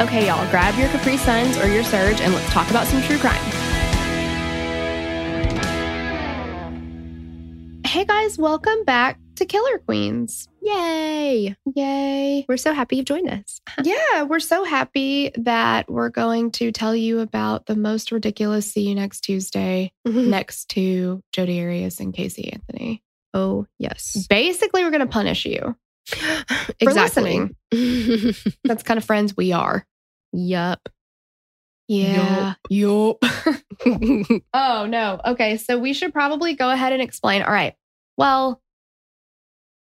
Okay, y'all, grab your Capri Suns or your Surge and let's talk about some true crime. Hey guys, welcome back to Killer Queens. Yay! Yay. We're so happy you've joined us. Yeah, we're so happy that we're going to tell you about the most ridiculous See You Next Tuesday mm-hmm. next to Jodi Arias and Casey Anthony. oh, yes. Basically, we're going to punish you. exactly. That's kind of friends we are. yup. Yeah. Yup. oh, no. Okay. So we should probably go ahead and explain. All right. Well,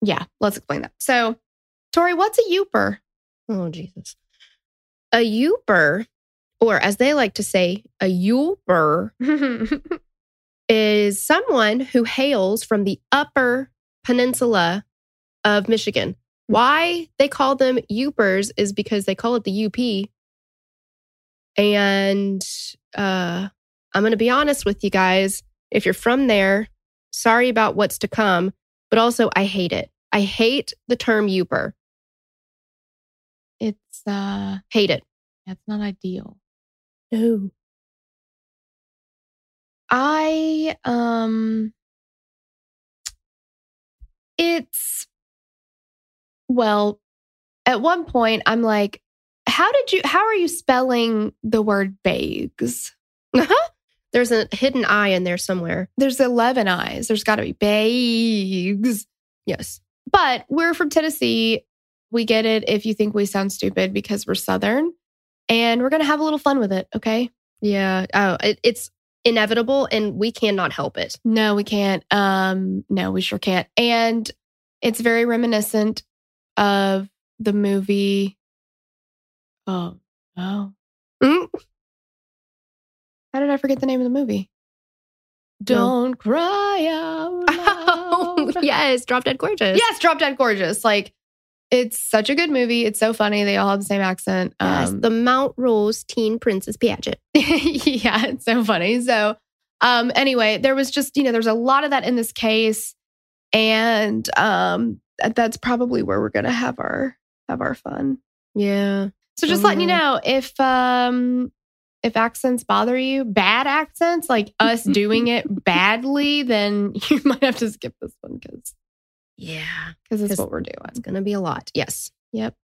yeah, let's explain that. So, Tori, what's a Yooper? Oh, Jesus. A Yooper, or as they like to say, a Yooper, is someone who hails from the upper peninsula of Michigan. Why they call them Yoopers is because they call it the UP. And uh, I'm going to be honest with you guys. If you're from there, sorry about what's to come, but also I hate it. I hate the term Yooper. it's, uh, Hate it. that's not ideal. No. I um it's well at one point I'm like how did you how are you spelling the word bags? There's a hidden I in there somewhere. There's 11 eyes. There's got to be bags. Yes. But we're from Tennessee. We get it if you think we sound stupid because we're southern and we're going to have a little fun with it, okay? Yeah. Oh, it, it's inevitable and we cannot help it. No, we can't. Um, no, we sure can't. And it's very reminiscent of the movie. Oh no! Mm. How did I forget the name of the movie? Don't cry out Oh, yes. Drop Dead Gorgeous. yes, Drop Dead Gorgeous. Like it's such a good movie. It's so funny. They all have the same accent. Yes, Um, the Mount Rose Teen Princess Pageant. yeah, it's so funny. So, um, anyway, there was just, you know, there's a lot of that in this case. And um that's probably where we're gonna have our have our fun. Yeah. So just letting you Mhm. know if um if accents bother you, bad accents, like us doing it badly, then you might have to skip this one because Yeah. because that's 'Cause what we're doing. It's going to be a lot. Yes. Yep.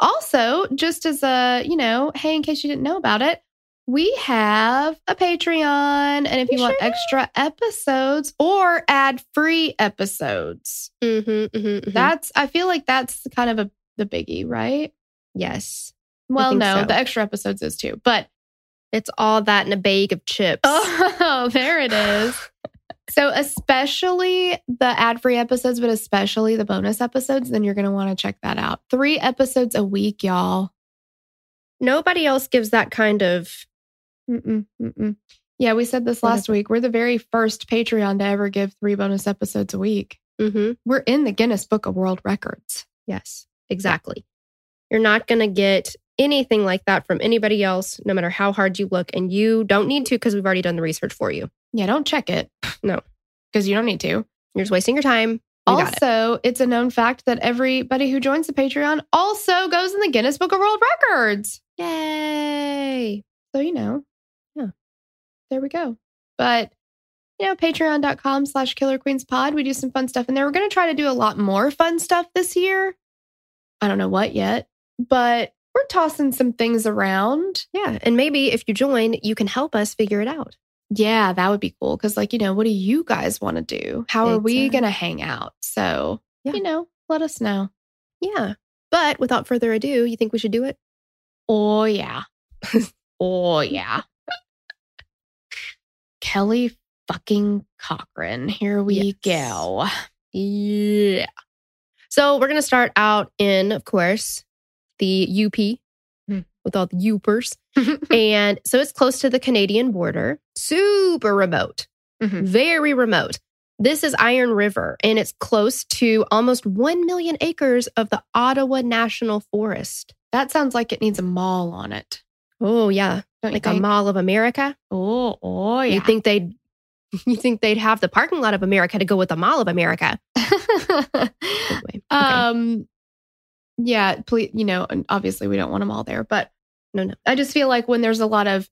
Also, just as a, you know, hey, in case you didn't know about it, we have a Patreon. And if you want sure extra episodes or ad free episodes, Mm-hmm, mm-hmm, that's, I feel like that's kind of a, the biggie, right? yes. Well, no, so. the extra episodes is too. But It's all that in a bag of chips. oh, there it is. So, especially the ad free episodes, but especially the bonus episodes, then you're going to want to check that out. Three episodes a week, y'all. Nobody else gives that kind of. Mm-mm, mm-mm. Yeah, we said this last week. We're the very first Patreon to ever give three bonus episodes a week. Mm-hmm. We're in the Guinness Book of World Records. Yes, exactly. You're not going to get anything like that from anybody else, no matter how hard you look. And you don't need to because we've already done the research for you. Yeah, don't check it. No. Because you don't need to. You're just wasting your time. You got it. also, it's a known fact that everybody who joins the Patreon also goes in the Guinness Book of World Records. Yay. So, you know. There we go. But, you know, patreon.com slash killer queens pod. We do some fun stuff in there. We're going to try to do a lot more fun stuff this year. I don't know what yet, but we're tossing some things around. Yeah. And maybe if you join, you can help us figure it out. Yeah, that would be cool. Cause, like, you know, what do you guys want to do? How are we Exactly. going to hang out? So, Yeah. you know, let us know. Yeah. But without further ado, you think we should do it? Oh, yeah. oh, yeah. Kelly fucking Cochran. Here we Yes. go. Yeah. So we're going to start out in, of course, the UP Hmm. with all the Yoopers. and so it's close to the Canadian border, super remote, Mhm. very remote. This is Iron River, and it's close to almost 1 million acres of the Ottawa National Forest. That sounds like it needs a mall on it. Oh, yeah. Don't Like a? Mall of America. Oh, oh, yeah. You think they'd you think they'd have the parking lot of America to go with the Mall of America? Anyway, okay. um, yeah, please, you know, obviously we don't want them all there, but No, no. I just feel like when there's a lot of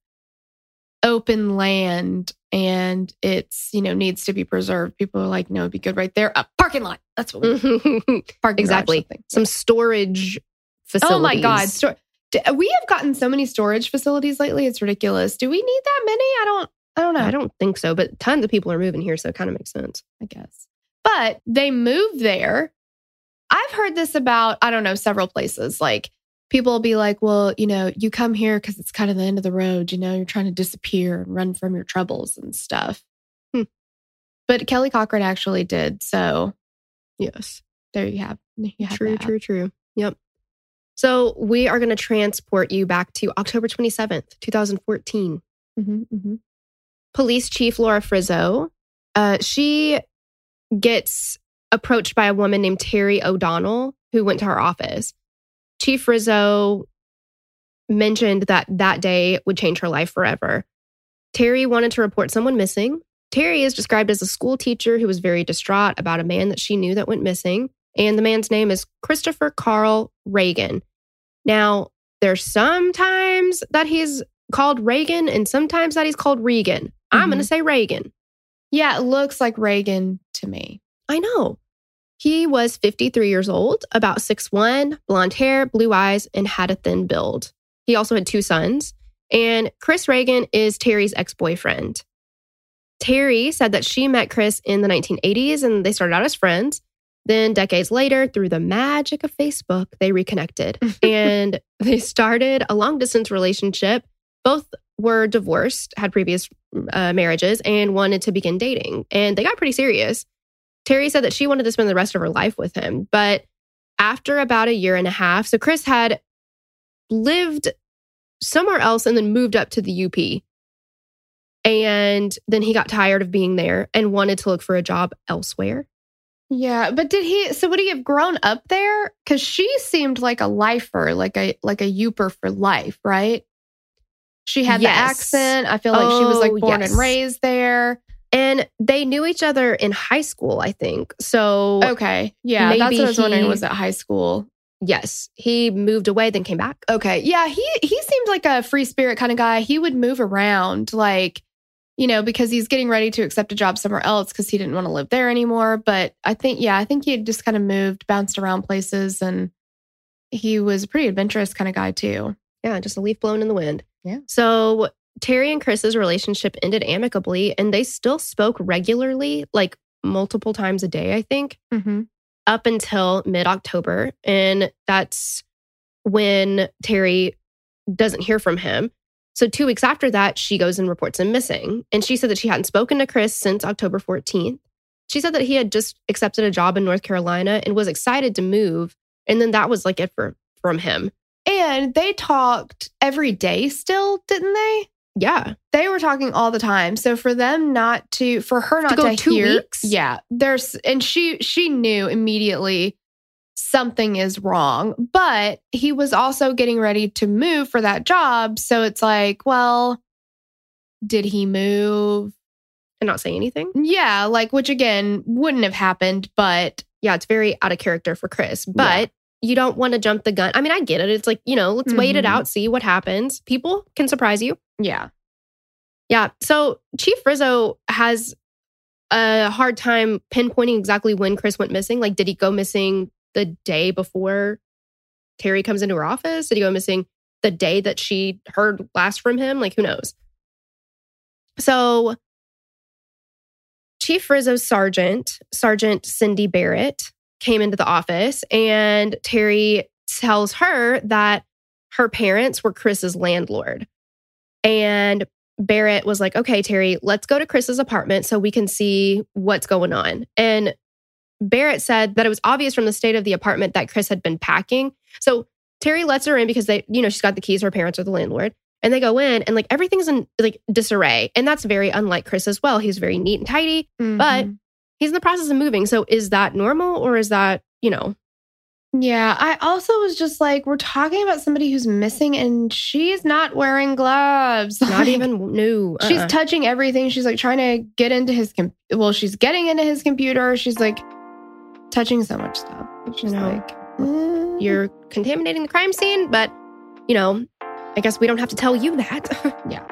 open land and it's, you know, needs to be preserved, people are like, no, it'd be good right there. A parking lot. That's what we parking Exactly. Some storage facilities. Oh my God. Stor- we have gotten so many storage facilities lately. It's ridiculous. Do we need that many? I don't, I don't know. I don't think so, but tons of people are moving here, so it kind of makes sense. I guess. But they move there. I've heard this about, I don't know, several places. Like people will be like, well, you know, you come here because it's kind of the end of the road. You know, you're trying to disappear and run from your troubles and stuff. Hmm. But Kelly Cochran actually did. So Yes. there you have, you have True, that. true, true. Yep. So we are going to transport you back to October 27th, 2014. Mhm, mhm. Police Chief Laura Frizzo, uh, she gets approached by a woman named Terry O'Donnell who went to her office. Chief Frizzo mentioned that that day would change her life forever. Terry wanted to report someone missing. Terry is described as a school teacher who was very distraught about a man that she knew that went missing. And the man's name is Christopher Carl Reagan. Now, there's sometimes that he's called Reagan and sometimes that he's called Regan. I'm Mhm. going to say Reagan. Yeah, it looks like Reagan to me. I know. He was 53 years old, about 6'1, blonde hair, blue eyes, and had a thin build. He also had two sons. And Chris Reagan is Terry's ex boyfriend. Terry said that she met Chris in the 1980s and they started out as friends. Then, decades later, through the magic of Facebook, they reconnected and they started a long distance relationship. Both were divorced, had previous uh, marriages, and wanted to begin dating. And they got pretty serious. Terry said that she wanted to spend the rest of her life with him. But after about a year and a half, so Chris had lived somewhere else and then moved up to the UP. And then he got tired of being there and wanted to look for a job elsewhere. Yeah, but did he? So would he have grown up there? Because she seemed like a lifer, like a like a Yooper for life, right? She had the accent. I feel like she was like Oh, born yes. and raised there. And they knew each other in high school, I think. So, Okay, yeah, that's what I was wondering. Was it high school? yes, he moved away, then came back. Okay, yeah, he he seemed like a free spirit kind of guy. He would move around, like you know, because he's getting ready to accept a job somewhere else because he didn't want to live there anymore. But I think, yeah, I think he had just kind of moved, bounced around places, and he was a pretty adventurous kind of guy too. Yeah, just a leaf blown in the wind. Yeah. So Terry and Chris's relationship ended amicably and they still spoke regularly, like multiple times a day, I think, Mm-hmm. up until mid October. And that's when Terry doesn't hear from him. So, two weeks after that, she goes and reports him missing. And she said that she hadn't spoken to Chris since October 14th. She said that he had just accepted a job in North Carolina and was excited to move. And then that was like it for, from him. And they talked every day still, didn't they? Yeah. They were talking all the time. So for them not to, for her not to, go two hear, weeks? yeah, there's, and she she knew immediately something is wrong. But he was also getting ready to move for that job. So it's like, well, did he move? And not say anything. Yeah, like which again wouldn't have happened, but Yeah, it's very out of character for Chris. But you don't want to jump the gun. I mean, I get it. It's like, you know, let's wait it Mhm. out, see what happens. People can surprise you. yeah. Yeah. So Chief Frizzo has a hard time pinpointing exactly when Chris went missing. Like, did he go missing the day before Terry comes into her office? Did he go missing the day that she heard last from him? Like, who knows? So, Chief Frizzo's sergeant, Sergeant Cindy Barrett, came into the office and Terry tells her that her parents were Chris's landlord. And Barrett was like, okay, Terry, let's go to Chris's apartment so we can see what's going on. And Barrett said that it was obvious from the state of the apartment that Chris had been packing. So Terry lets her in because they, you know, she's got the keys, her parents are the landlord. And they go in and like everything's in like disarray. And that's very unlike Chris as well. He's very neat and tidy. But- Mhm. He's in the process of moving. So is that normal or is that, you know, Yeah, I also was just like, we're talking about somebody who's missing and she's not wearing gloves. not Like, even new? She's Uh-uh. touching everything. She's like trying to get into his com- well, she's getting into his computer. She's like touching so much stuff. It's just know. like mm. you're contaminating the crime scene, but you know, I guess we don't have to tell you that.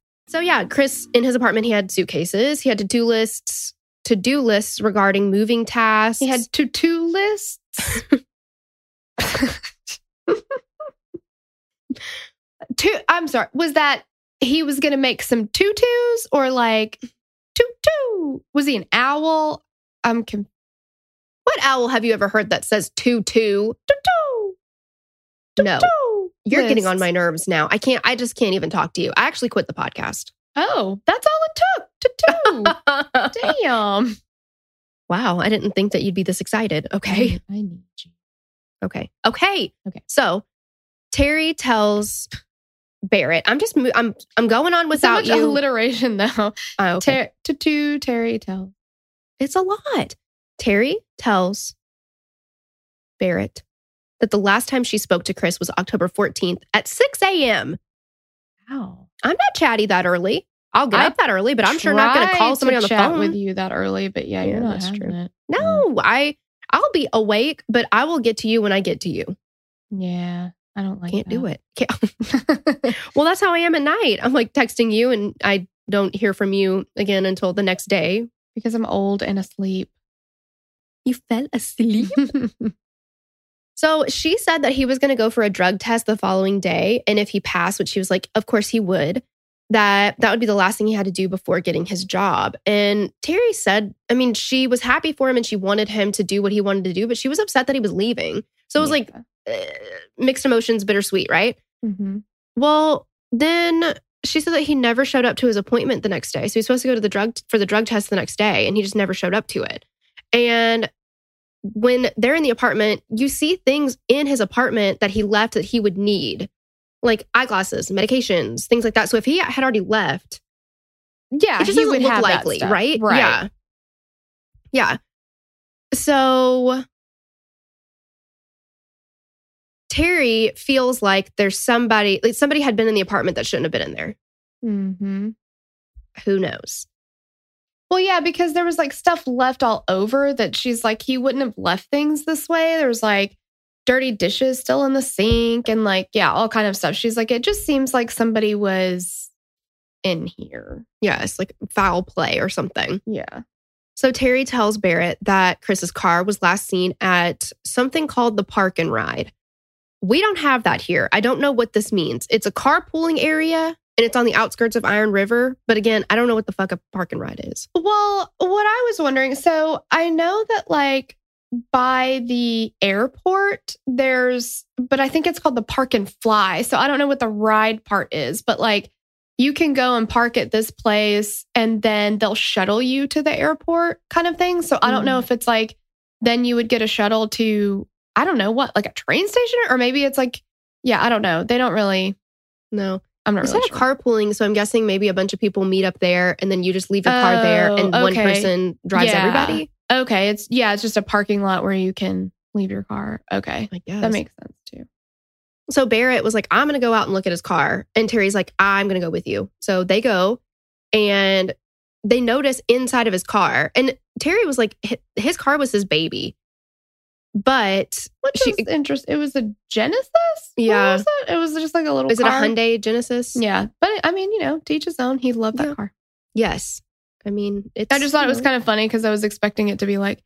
So yeah, Chris in his apartment he had suitcases, he had to-do lists, to-do lists regarding moving tasks. he had two two lists. two I'm sorry. Was that he was gonna make some tutus or like tutu? Was he an owl? I'm confused. what owl have you ever heard that says two two? No. You're getting on my nerves now. I can't I just can't even talk to you. I actually quit the podcast. Oh, that's all it took to do. Damn. wow, I didn't think that you'd be this excited. Okay. I need you. Okay. Okay. Okay. So Terry tells Barrett, I'm just I'm I'm going on without so you. alliteration though. Oh, okay. Ter- tutu, Terry, tell. It's a lot. Terry tells Barrett that the last time she spoke to Chris was October 14th at 6 a.m. Wow. I'm not chatty that early. I'll get I up that early, but I'm sure not going to call somebody on the chat phone. with you that early, but yeah, Yeah, you're not that's true. it. No, mm. I I'll be awake, but I will get to you when I get to you. Yeah, I don't like Can't do it. Can't. well, that's how I am at night. I'm like texting you, and I don't hear from you again until the next day. because I'm old and asleep. You fell asleep. So she said that he was going to go for a drug test the following day. And if he passed, which he was like, of course he would, that that would be the last thing he had to do before getting his job. And Terry said, I mean, she was happy for him and she wanted him to do what he wanted to do, but she was upset that he was leaving. So it was like uh, mixed emotions, bittersweet, right? hmm Well, then she said that he never showed up to his appointment the next day. So he's supposed to go to the drug for the drug test the next day, and he just never showed up to it. And when they're in the apartment, you see things in his apartment that he left that he would need, like eyeglasses, medications, things like that. So if he had already left, yeah, it just he doesn't would look likely, right? Right. Yeah. Yeah. So Terry feels like there's somebody, like somebody had been in the apartment that shouldn't have been in there. Mm-hmm. Who knows? Well, yeah, because there was like stuff left all over that she's like, he wouldn't have left things this way. There was like dirty dishes still in the sink and like, yeah, all kind of stuff. She's like, it just seems like somebody was in here. Yes, like foul play or something. Yeah. So Terry tells Barrett that Chris's car was last seen at something called the Park and Ride. We don't have that here. I don't know what this means. It's a carpooling area and it's on the outskirts of Iron River. But again, I don't know what the fuck a park and ride is. Well, what I was wondering, so I know that like by the airport, there's, but I think it's called the park and fly. So I don't know what the ride part is, but like you can go and park at this place and then they'll shuttle you to the airport kind of thing. So I don't know mm. if it's like then you would get a shuttle to I don't know what, like a train station or maybe it's like yeah, I don't know. They don't really No. I'm not It's really not sure. carpooling, so I'm guessing maybe a bunch of people meet up there and then you just leave your car there oh, and Oh, one okay. person drives Yeah. everybody. Okay, it's yeah, it's just a parking lot where you can leave your car. Okay. That makes sense too. So Barrett was like, I'm going to go out and look at his car. And Terry's like, I'm going to go with you. So they go and they notice inside of his car. And Terry was like, his car was his baby. But Which She- is interesting. It was a Genesis? Yeah. was it? It was just like a little is it a. Hyundai Genesis? Yeah. But I mean, you know, to each his own. He loved that Yeah. car. Yes. I mean, it's. I just thought it was know, kind of funny because I was expecting it to be like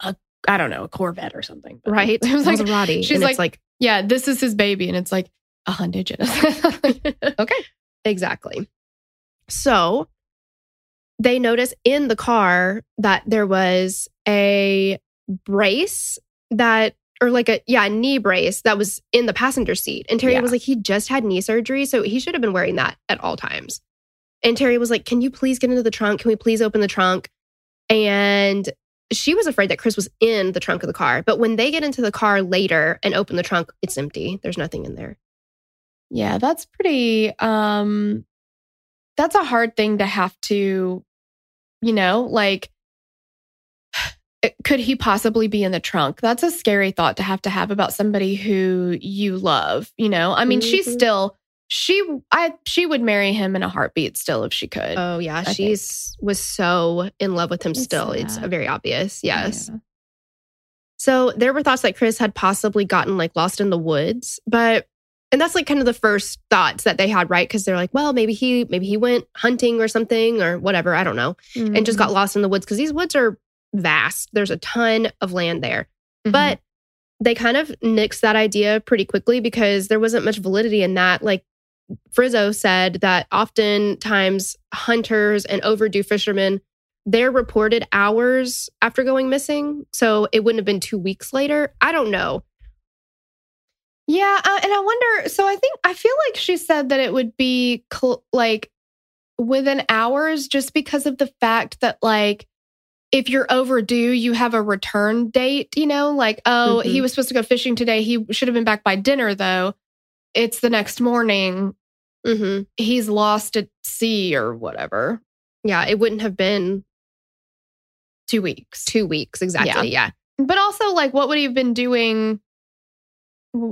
a I don't know, a Corvette or something. Right. It was like, Maserati. she's and like- it's like, yeah, this is his baby. And it's like a Hyundai Genesis. okay. exactly. So they notice in the car that there was a brace that, or like a, yeah, knee brace that was in the passenger seat. And Terry Yeah. was like, he just had knee surgery. So he should have been wearing that at all times. And Terry was like, can you please get into the trunk? Can we please open the trunk? And she was afraid that Chris was in the trunk of the car. But when they get into the car later and open the trunk, it's empty. There's nothing in there. Yeah, that's pretty um that's a hard thing to have to you know, like could he possibly be in the trunk? That's a scary thought to have to have about somebody who you love, you know? I mean, she's Mhm. still she I she would marry him in a heartbeat still if she could. Oh yeah, think. she's was so in love with him It's still. It's very obvious. Yes. Yeah. So there were thoughts that Chris had possibly gotten like lost in the woods, but and that's like kind of the first thoughts that they had, right? Because they're like, well, maybe he maybe he went hunting or something or whatever, I don't know, and just Mhm. got lost in the woods because these woods are vast. There's a ton of land there. Mhm. But they kind of nixed that idea pretty quickly because there wasn't much validity in that. Like Frizzo said that oftentimes hunters and overdue fishermen, they're reported hours after going missing. So it wouldn't have been two weeks later. I don't know. Yeah, uh, and I wonder. So I think I feel like she said that it would be cl- like within hours, just because of the fact that like if you're overdue, you have a return date. You know, like oh, he Mhm. was supposed to go fishing today. He should have been back by dinner, though. It's the next morning. hmm He's lost at sea or whatever. Yeah, it wouldn't have been Two weeks. two weeks exactly. Yeah. But also, like, what would he have been doing?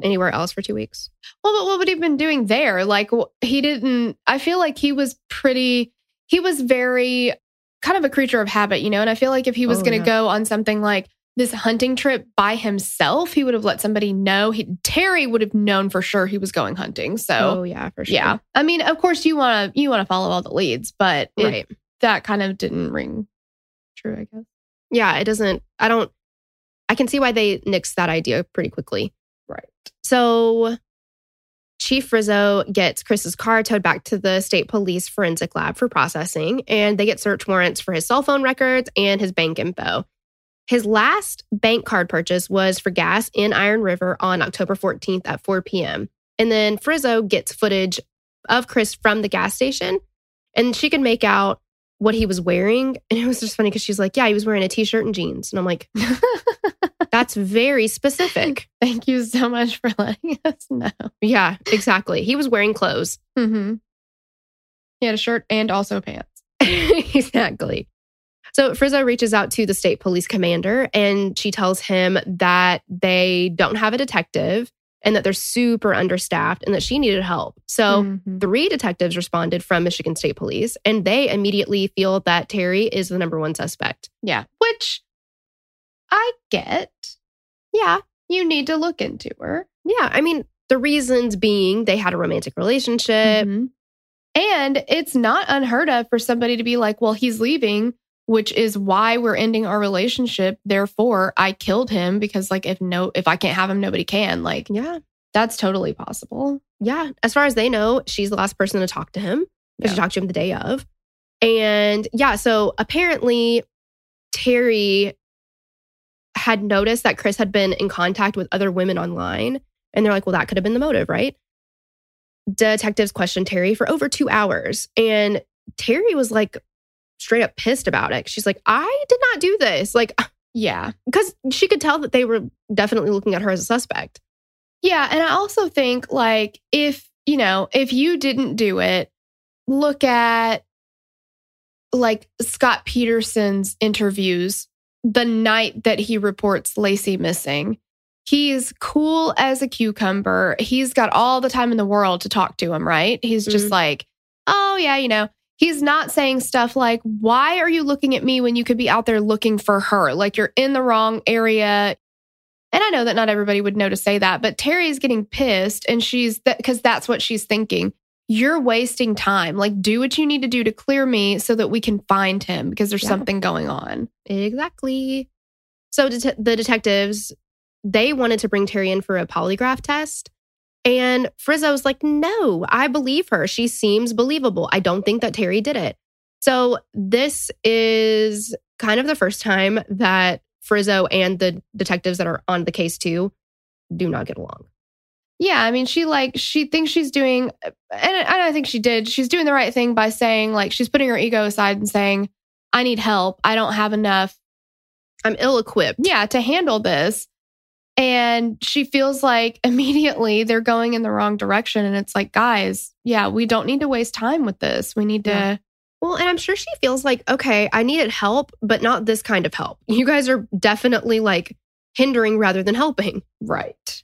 Anywhere else for two weeks. Well, but what would he have been doing there? Like he didn't. I feel like he was pretty. He was very kind of a creature of habit, you know. And I feel like if he was Oh, going to yeah. go on something like this hunting trip by himself, he would have let somebody know. He, Terry would have known for sure he was going hunting. So oh yeah, for sure. yeah, I mean, of course you want to you want to follow all the leads, but it- Right. that kind of didn't ring true. I guess. yeah, it doesn't, I don't, I can see why they nixed that idea pretty quickly. Right. So Chief Frizzo gets Chris's car towed back to the state police forensic lab for processing, and they get search warrants for his cell phone records and his bank info. His last bank card purchase was for gas in Iron River on October 14th at 4 p.m. And then Frizzo gets footage of Chris from the gas station, and she could make out what he was wearing. And it was just funny because she's like, Yeah, he was wearing a t shirt and jeans. And I'm like, That's very specific. Thank you so much for letting us know. Yeah, exactly. He was wearing clothes. Mm-hmm. He had a shirt and also pants. exactly. So Frizzo reaches out to the state police commander and she tells him that they don't have a detective and that they're super understaffed and that she needed help. So Mhm. three detectives responded from Michigan State Police and they immediately feel that Terry is the number one suspect. yeah, which I get. Yeah. You need to look into her. Yeah. I mean, the reasons being they had a romantic relationship. Mhm. And it's not unheard of for somebody to be like, well, he's leaving, which is why we're ending our relationship. Therefore, I killed him because like if no if I can't have him, nobody can. Like Yeah. that's totally possible. Yeah. As far as they know, she's the last person to talk to him because Yeah. she talked to him the day of. And yeah, so apparently Terry had noticed that Chris had been in contact with other women online. And they're like, well, that could have been the motive, right? Detectives questioned Terry for over two hours. And Terry was like straight up pissed about it. She's like, I did not do this. Like, uh, Yeah. because she could tell that they were definitely looking at her as a suspect. Yeah. And I also think, like, if, you know, if you didn't do it, look at like Scott Peterson's interviews the night that he reports Laci missing. He's cool as a cucumber. He's got all the time in the world to talk to him, right? He's just Mhm. like, oh, yeah, you know, he's not saying stuff like, why are you looking at me when you could be out there looking for her? Like you're in the wrong area. And I know that not everybody would know to say that, but Terry is getting pissed and she's that because that's what she's thinking. You're wasting time. Like, do what you need to do to clear me so that we can find him because there's Yeah. something going on. Exactly. So det- the detectives, they wanted to bring Terry in for a polygraph test. And Frizzo was like, no, I believe her. She seems believable. I don't think that Terry did it. So this is kind of the first time that Frizzo and the detectives that are on the case too do not get along. Yeah, I mean, she like she thinks she's doing, and I think she did. She's doing the right thing by saying like she's putting her ego aside and saying, "I need help. I don't have enough I'm ill equipped. yeah, to handle this. And she feels like immediately they're going in the wrong direction. And it's like, guys, yeah, we don't need to waste time with this. We need to, Well, and I'm sure she feels like, okay, I needed help, but not this kind of help. You guys are definitely like hindering rather than helping. right.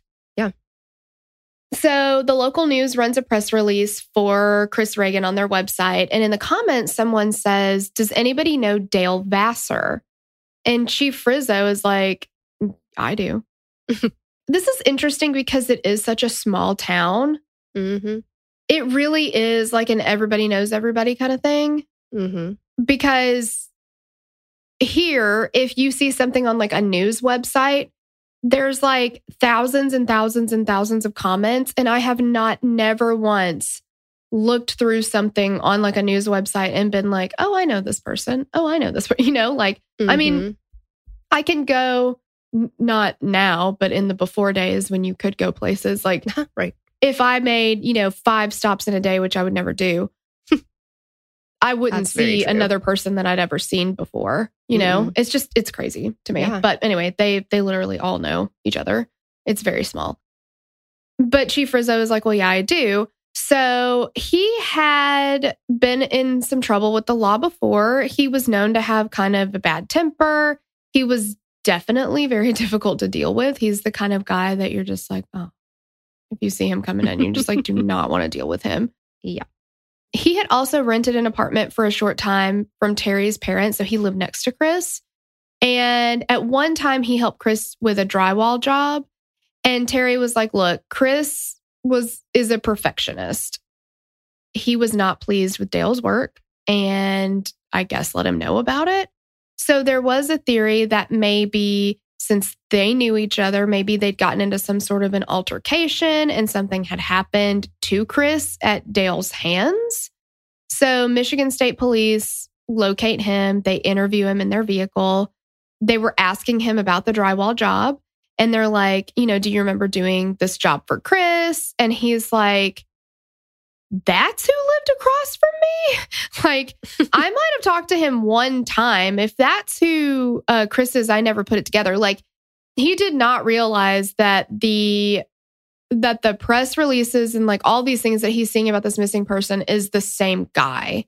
So the local news runs a press release for Chris Reagan on their website. And in the comments, someone says, Does anybody know Dale Vassar? And Chief Frizzo is like, I do. this is interesting because it is such a small town. Mm-hmm. it really is like an everybody knows everybody kind of thing Mm-hmm. because here if you see something on like a news website there's like thousands and thousands and thousands of comments and i have not never once looked through something on like a news website and been like oh i know this person oh i know this per-" you know like I mean, Mhm. i can go not now but in the before days when you could go places like right. if I made, you know, five stops in a day, which I would never do, I wouldn't That's see another person that I'd ever seen before. You know, mm-hmm. it's just it's crazy to me. Yeah. But anyway, they they literally all know each other. It's very small. But Chief Frizzo is like, well, yeah, I do. So he had been in some trouble with the law before. He was known to have kind of a bad temper. He was definitely very difficult to deal with. He's the kind of guy that you're just like, oh, if you see him coming in, you just like do not want to deal with him. Yeah. He had also rented an apartment for a short time from Terry's parents. So he lived next to Chris. And at one time, he helped Chris with a drywall job. And Terry was like, look, Chris was is a perfectionist. He was not pleased with Dale's work and I guess let him know about it. So there was a theory that maybe since they knew each other, maybe they'd gotten into some sort of an altercation and something had happened to Chris at Dale's hands. So Michigan State Police locate him, they interview him in their vehicle. They were asking him about the drywall job. And they're like, you know, do you remember doing this job for Chris? And he's like, that's who lived across from me. Like, I might have talked to him one time. If that's who uh, Chris is, I never put it together. Like, he did not realize that the that the press releases and like all these things that he's seeing about this missing person is the same guy.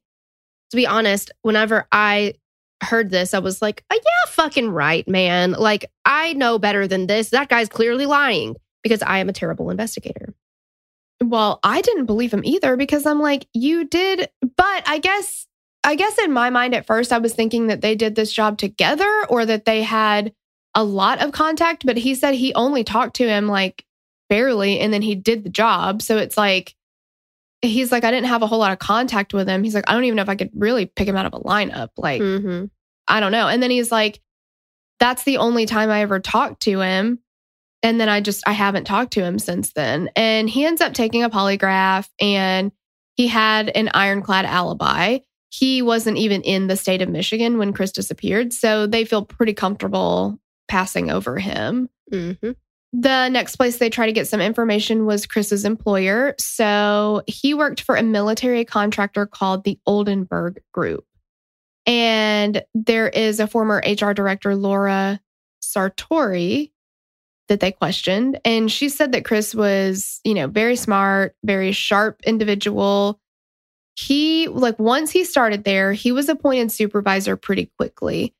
To be honest, whenever I heard this, I was like, oh, yeah, fucking right, man. Like, I know better than this. That guy's clearly lying because I am a terrible investigator. Well, I didn't believe him either because I'm like, you did, but I guess, I guess in my mind at first, I was thinking that they did this job together or that they had a lot of contact, but he said he only talked to him like barely and then he did the job. So it's like, he's like, I didn't have a whole lot of contact with him. He's like, I don't even know if I could really pick him out of a lineup. Like, Mm-hmm. I don't know. And then he's like, that's the only time I ever talked to him. And then I just, I haven't talked to him since then. And he ends up taking a polygraph and he had an ironclad alibi. He wasn't even in the state of Michigan when Chris disappeared. So they feel pretty comfortable passing over him. Mm-hmm. The next place they try to get some information was Chris's employer. So he worked for a military contractor called the Oldenburg Group. And there is a former HR director, Laura Sartori, that they questioned. And she said that Chris was, you know, very smart, very sharp individual. He, like, once he started there, he was appointed supervisor pretty quickly.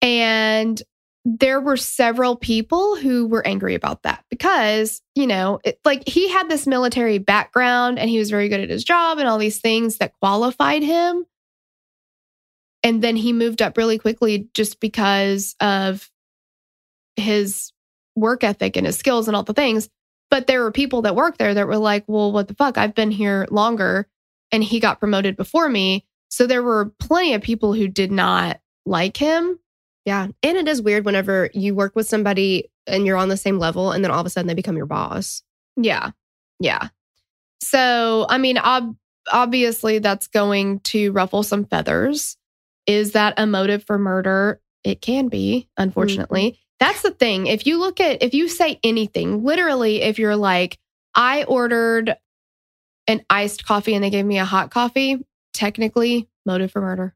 And there were several people who were angry about that because, you know, it, like he had this military background and he was very good at his job and all these things that qualified him. And then he moved up really quickly just because of his work ethic and his skills and all the things. But there were people that worked there that were like, well, what the fuck? I've been here longer and he got promoted before me. So there were plenty of people who did not like him. Yeah. And it is weird whenever you work with somebody and you're on the same level and then all of a sudden they become your boss. Yeah. Yeah. So, I mean, ob- obviously that's going to ruffle some feathers. Is that a motive for murder? It can be, unfortunately. Mm-hmm. That's the thing. If you look at, if you say anything, literally, if you're like, I ordered an iced coffee and they gave me a hot coffee, technically, motive for murder.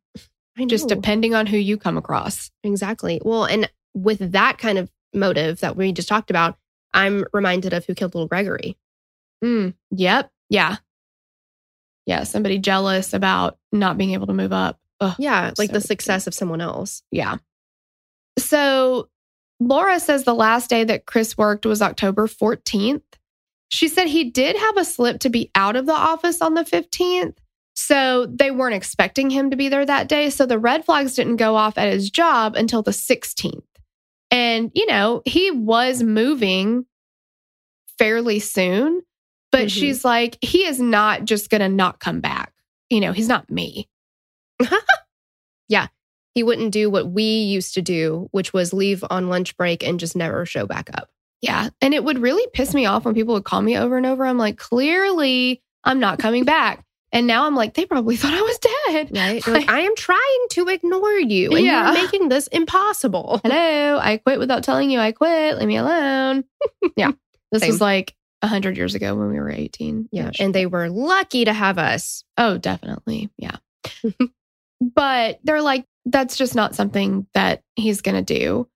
I know. Just depending on who you come across. Exactly. Well, and with that kind of motive that we just talked about, I'm reminded of who killed little Gregory. Mm, yep. Yeah. Yeah. Somebody jealous about not being able to move up. Ugh. Yeah, like So the success of someone else. Yeah. So Laura says the last day that Chris worked was October 14th. She said he did have a slip to be out of the office on the 15th. So they weren't expecting him to be there that day. So the red flags didn't go off at his job until the 16th. And, you know, he was moving fairly soon, but Mhm. she's like, he is not just going to not come back. You know, he's not me. He wouldn't do what we used to do, which was leave on lunch break and just never show back up. Yeah. And it would really piss me off when people would call me over and over. I'm like, clearly I'm not coming back. And now I'm like, they probably thought I was dead. Right? You're like, I am trying to ignore you and Yeah. you're making this impossible. Hello, I quit without telling you I quit. Leave me alone. yeah. This Same. was like 100 years ago when we were 18. Yeah. And they were lucky to have us. oh, definitely. Yeah. but they're like, that's just not something that he's going to do.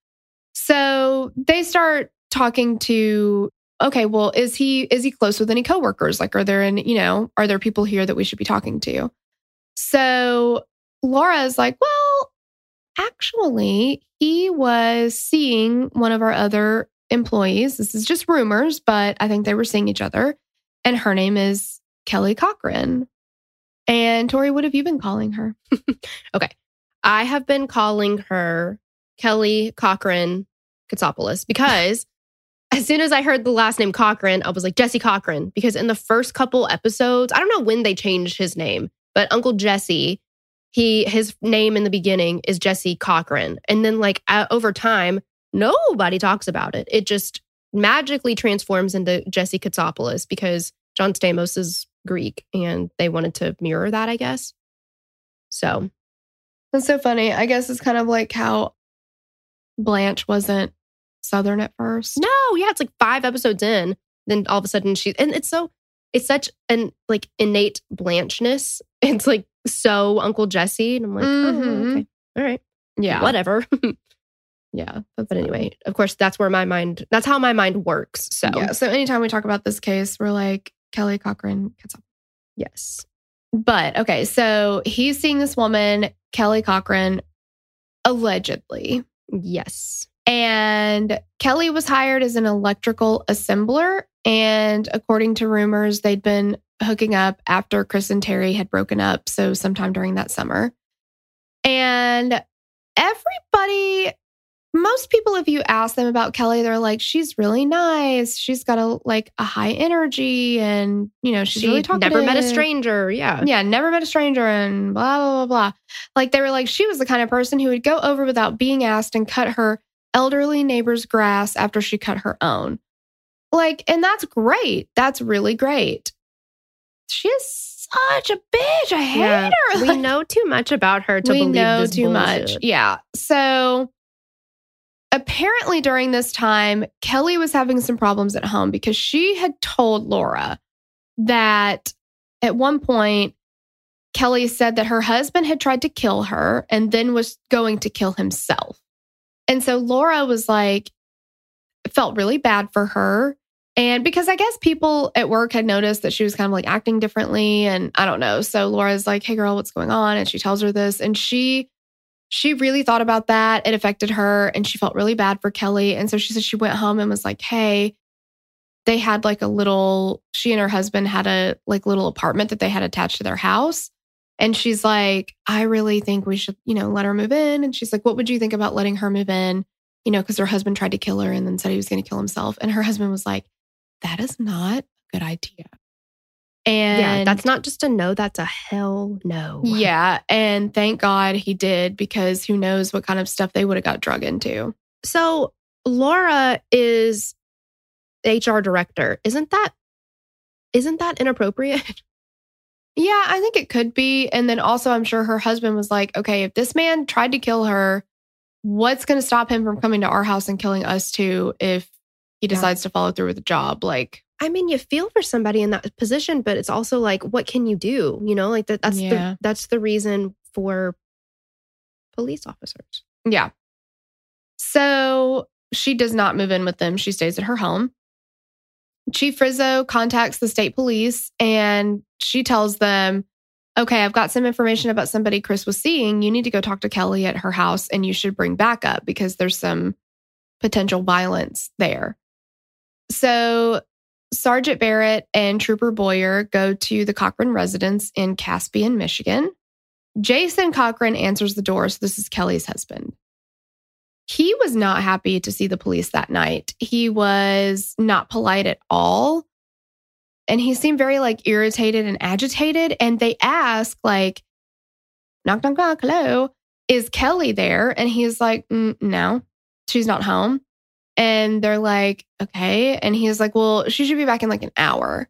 So they start talking to okay, well, is he is he close with any coworkers? Like, are there any, you know, are there people here that we should be talking to? So Laura is like, well, actually, he was seeing one of our other employees. This is just rumors, but I think they were seeing each other. And her name is Kelly Cochran. And Tori, what have you been calling her? I have been calling her Kelly Cochran Katsopoulos because as soon as I heard the last name Cochran, I was like, Jesse Cochran. Because in the first couple episodes, I don't know when they changed his name, but Uncle Jesse, he his name in the beginning is Jesse Cochran. And then like over time, nobody talks about it. It just magically transforms into Jesse Katsopoulos because John Stamos is Greek and they wanted to mirror that, I guess. So That's so funny. I guess it's kind of like how Blanche wasn't Southern at first. No, yeah, it's like five episodes in. Then all of a sudden she and it's so it's such an like innate blanchness. It's like so Uncle Jesse. And I'm like, oh, Mhm. okay. All right. Yeah. Whatever. Yeah. But anyway, of course, that's where my mind that's how my mind works. So Yeah. So anytime we talk about this case, we're like Kelly Cochran yes. But okay, so he's seeing this woman, Kelly Cochran, allegedly. Yes. And Kelly was hired as an electrical assembler. And according to rumors, they'd been hooking up after Chris and Terry had broken up. So, sometime during that summer. And everybody most people if you ask them about kelly they're like she's really nice she's got a like a high energy and you know she's she really talkative. never met a stranger. Yeah. yeah never met a stranger and blah blah blah blah like they were like she was the kind of person who would go over without being asked and cut her elderly neighbor's grass after she cut her own like and that's great that's really great she is such a bitch i hate Yeah. her We know too much about her to we believe know this too much. Yeah. So apparently during this time, Kelly was having some problems at home because she had told Laura that at one point, Kelly said that her husband had tried to kill her and then was going to kill himself. And so Laura was like, felt really bad for her. And because I guess people at work had noticed that she was kind of like acting differently and I don't know. So Laura's like, "Hey girl, what's going on?" and she tells her this and she she really thought about that. It affected her and she felt really bad for Kelly. And so she said she went home and was like, "Hey, they had like a little she and her husband had a like little apartment that they had attached to their house." And she's like, "I really think we should, you know, let her move in." And she's like, "What would you think about letting her move in?" You know, because her husband tried to kill her and then said he was going to kill himself. And her husband was like, that is not a good idea. And yeah, that's not just a no, that's a hell no. yeah. And thank God he did because who knows what kind of stuff they would have got drug into. So Laura is HR director. Isn't that isn't that inappropriate? Yeah, I think it could be. And then also, I'm sure her husband was like, okay, if this man tried to kill her, what's going to stop him from coming to our house and killing us too if he Yeah. decides to follow through with the job? Like, I mean, you feel for somebody in that position, but it's also like, what can you do? You know, like that, that's Yeah. the that's the reason for police officers. Yeah. So she does not move in with them. She stays at her home. Chief Rizzo contacts the state police and she tells them, Okay, I've got some information about somebody Chris was seeing. You need to go talk to Kelly at her house and you should bring backup because there's some potential violence there. So Sergeant Barrett and Trooper Boyer go to the Cochran residence in Caspian, Michigan. Jason Cochran answers the door. So this is Kelly's husband. He was not happy to see the police that night. He was not polite at all. And he seemed very like irritated and agitated. And they ask, like, knock, knock, knock, hello, is Kelly there? And he's like, "Mm, no, she's not home. And they're like, okay. And he's like, well, she should be back in like an hour.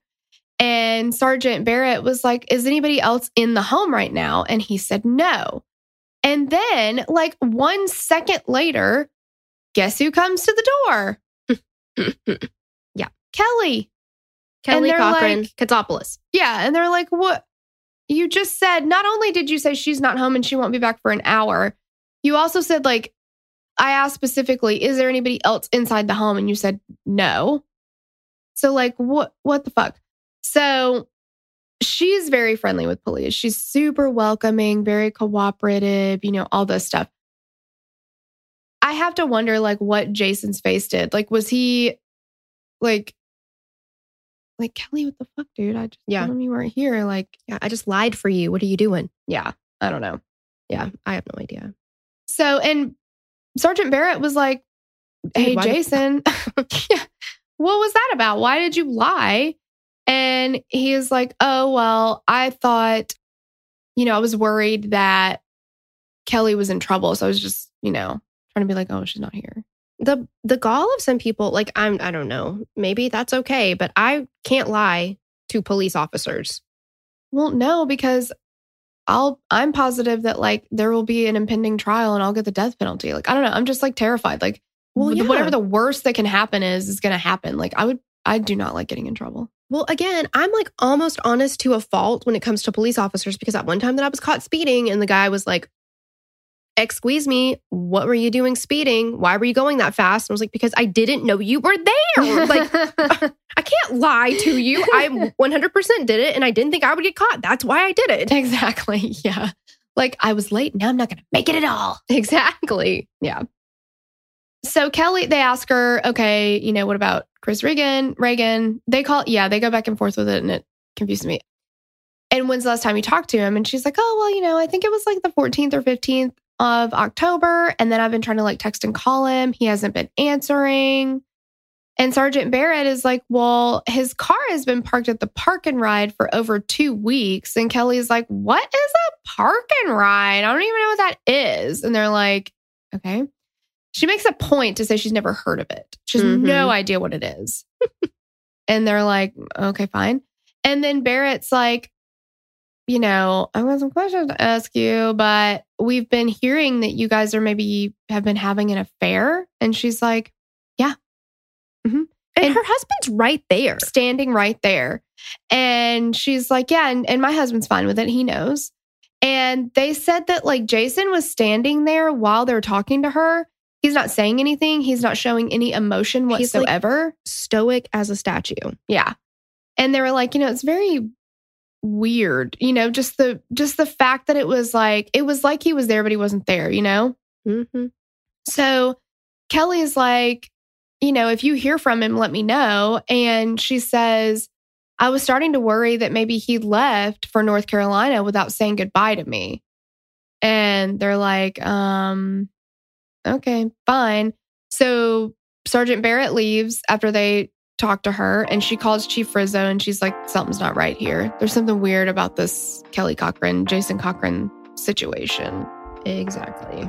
And Sergeant Barrett was like, is anybody else in the home right now? And he said, no. And then, like one second later, guess who comes to the door? Yeah. Kelly. Kelly Cochran, like- Katsopoulos. Yeah. And they're like, what? You just said, not only did you say she's not home and she won't be back for an hour, you also said, like, I asked specifically, is there anybody else inside the home? And you said no. So, like, what what the fuck? So she's very friendly with police. She's super welcoming, very cooperative, you know, all this stuff. I have to wonder like what Jason's face did. Like, was he like like Kelly, what the fuck, dude? I just Yeah. told him you weren't here. Like, Yeah, I just lied for you. What are you doing? yeah, I don't know. Yeah, I have no idea. So, and Sergeant Barrett was like, Hey, why Jason, yeah, what was that about? Why did you lie? And he is like, Oh, well, I thought, you know, I was worried that Kelly was in trouble. So I was just, you know, trying to be like, Oh, she's not here. The the gall of some people, like I'm I don't know, maybe that's okay, but I can't lie to police officers. Well, no, because I'll, I'm positive that like there will be an impending trial and I'll get the death penalty. Like, I don't know. I'm just like terrified. Like, Well, yeah. whatever the worst that can happen is, is going to happen. Like, I would, I do not like getting in trouble. Well, again, I'm like almost honest to a fault when it comes to police officers because at one time that I was caught speeding and the guy was like, Excuse me, what were you doing speeding? Why were you going that fast? And I was like, Because I didn't know you were there. like, I can't lie to you. I 100% did it and I didn't think I would get caught. That's why I did it. exactly. Yeah. Like I was late. Now I'm not going to make it at all. Exactly. Yeah. so Kelly, they ask her, okay, you know, what about Chris Regan? Reagan? They call, yeah, they go back and forth with it, and it confuses me. And when's the last time you talked to him? And she's like, oh, well, you know, I think it was like the 14th or 15th of October. And then I've been trying to like text and call him. He hasn't been answering. And Sergeant Barrett is like, well, his car has been parked at the park and ride for over two weeks. And Kelly's like, what is a park and ride? I don't even know what that is. And they're like, okay. She makes a point to say she's never heard of it. She has Mhm. no idea what it is. and they're like, okay, fine. And then Barrett's like, you know, I got some questions to ask you, but we've been hearing that you guys are maybe have been having an affair. And she's like, mm-hmm. And, And- her husband's right there. standing right there. And she's like, Yeah, and, and my husband's fine with it. He knows. And they said that like Jason was standing there while they're talking to her. He's not saying anything. He's not showing any emotion He's, like- whatsoever. Stoic as a statue. yeah. And they were like, you know, it's very weird, you know, just the just the fact that it was like it was like he was there, but he wasn't there, you know? hmm So Kelly is like, you know, if you hear from him, let me know. And she says, I was starting to worry that maybe he left for North Carolina without saying goodbye to me. And they're like, um, okay, fine. So Sergeant Barrett leaves after they talk to her and she calls Chief Rizzo and she's like, something's not right here. There's something weird about this Kelly Cochran, Jason Cochran situation. Exactly.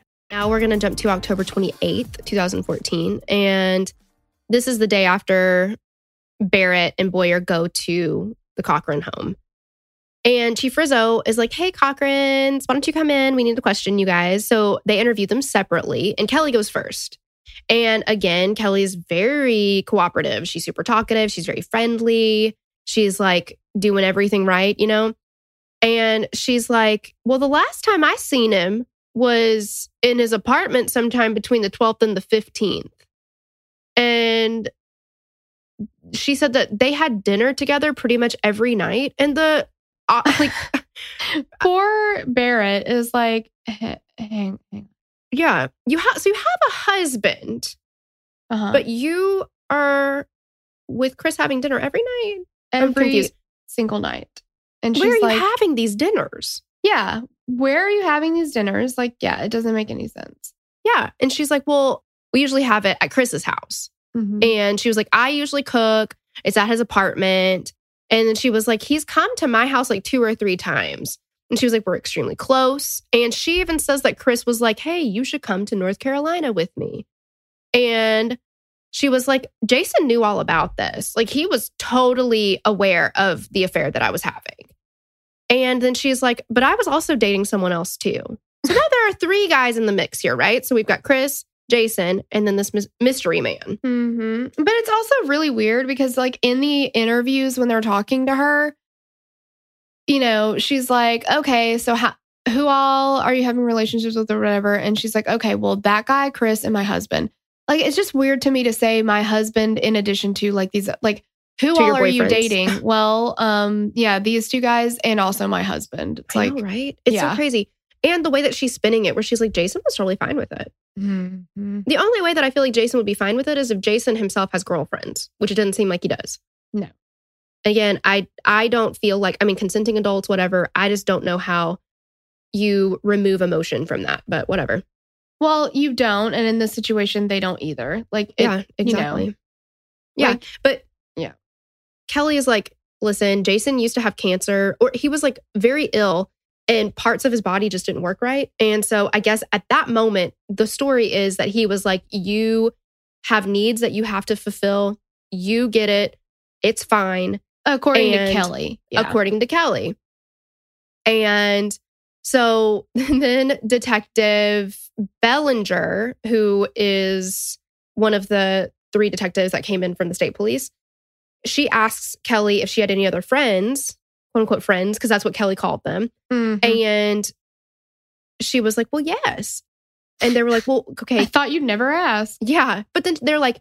Now we're going to jump to October 28th, 2014. And this is the day after Barrett and Boyer go to the Cochran home. And Chief Rizzo is like, hey, Cochrans, why don't you come in? We need to question you guys. So they interview them separately, and Kelly goes first. And again, Kelly is very cooperative. She's super talkative. She's very friendly. She's like doing everything right, you know? And she's like, well, the last time I seen him was in his apartment sometime between the 12th and the 15th. And she said that they had dinner together pretty much every night. And the, uh, like, Poor Barrett is like, hang, hang. yeah, you have, so you have a husband, Uh-huh. but you are with Chris having dinner every night. Every single night. And Where are she's you like, having these dinners? Yeah, where are you having these dinners? Like, yeah, it doesn't make any sense. Yeah. And she's like, well, we usually have it at Chris's house. Mhm. And she was like, I usually cook. It's at his apartment. And then she was like, he's come to my house like two or three times. And she was like, we're extremely close. And she even says that Chris was like, hey, you should come to North Carolina with me. And she was like, Jason knew all about this. Like, he was totally aware of the affair that I was having. And then she's like, but I was also dating someone else too. So now there are three guys in the mix here, right? So we've got Chris, Jason, and then this mystery man. hmm But it's also really weird because, like, in the interviews when they're talking to her, you know, she's like, okay, so how, who all are you having relationships with or whatever? And she's like, okay, well, that guy, Chris, and my husband. Like, it's just weird to me to say my husband in addition to like these, like, who all are you dating? well, um, yeah, these two guys and also my husband. It's I like, know, right? It's yeah. so crazy. And the way that she's spinning it, where she's like, Jason was totally fine with it. mhm. The only way that I feel like Jason would be fine with it is if Jason himself has girlfriends, which it doesn't seem like he does. No. Again, I I don't feel like I mean consenting adults, whatever. I just don't know how you remove emotion from that, but whatever. Well, you don't. And in this situation, they don't either. Like, it, yeah, exactly. You know, yeah, like- but. Kelly is like, listen, Jason used to have cancer, or he was like very ill, and parts of his body just didn't work right. And so I guess at that moment, the story is that he was like, you have needs that you have to fulfill. You get it. It's fine. according And to Kelly. Yeah. according to Kelly. And so then Detective Bellinger, who is one of the three detectives that came in from the state police, she asks Kelly if she had any other friends, quote unquote friends, because that's what Kelly called them. Mhm. And she was like, Well, yes. And they were like, Well, I okay, thought you'd never ask. yeah. But then they're like,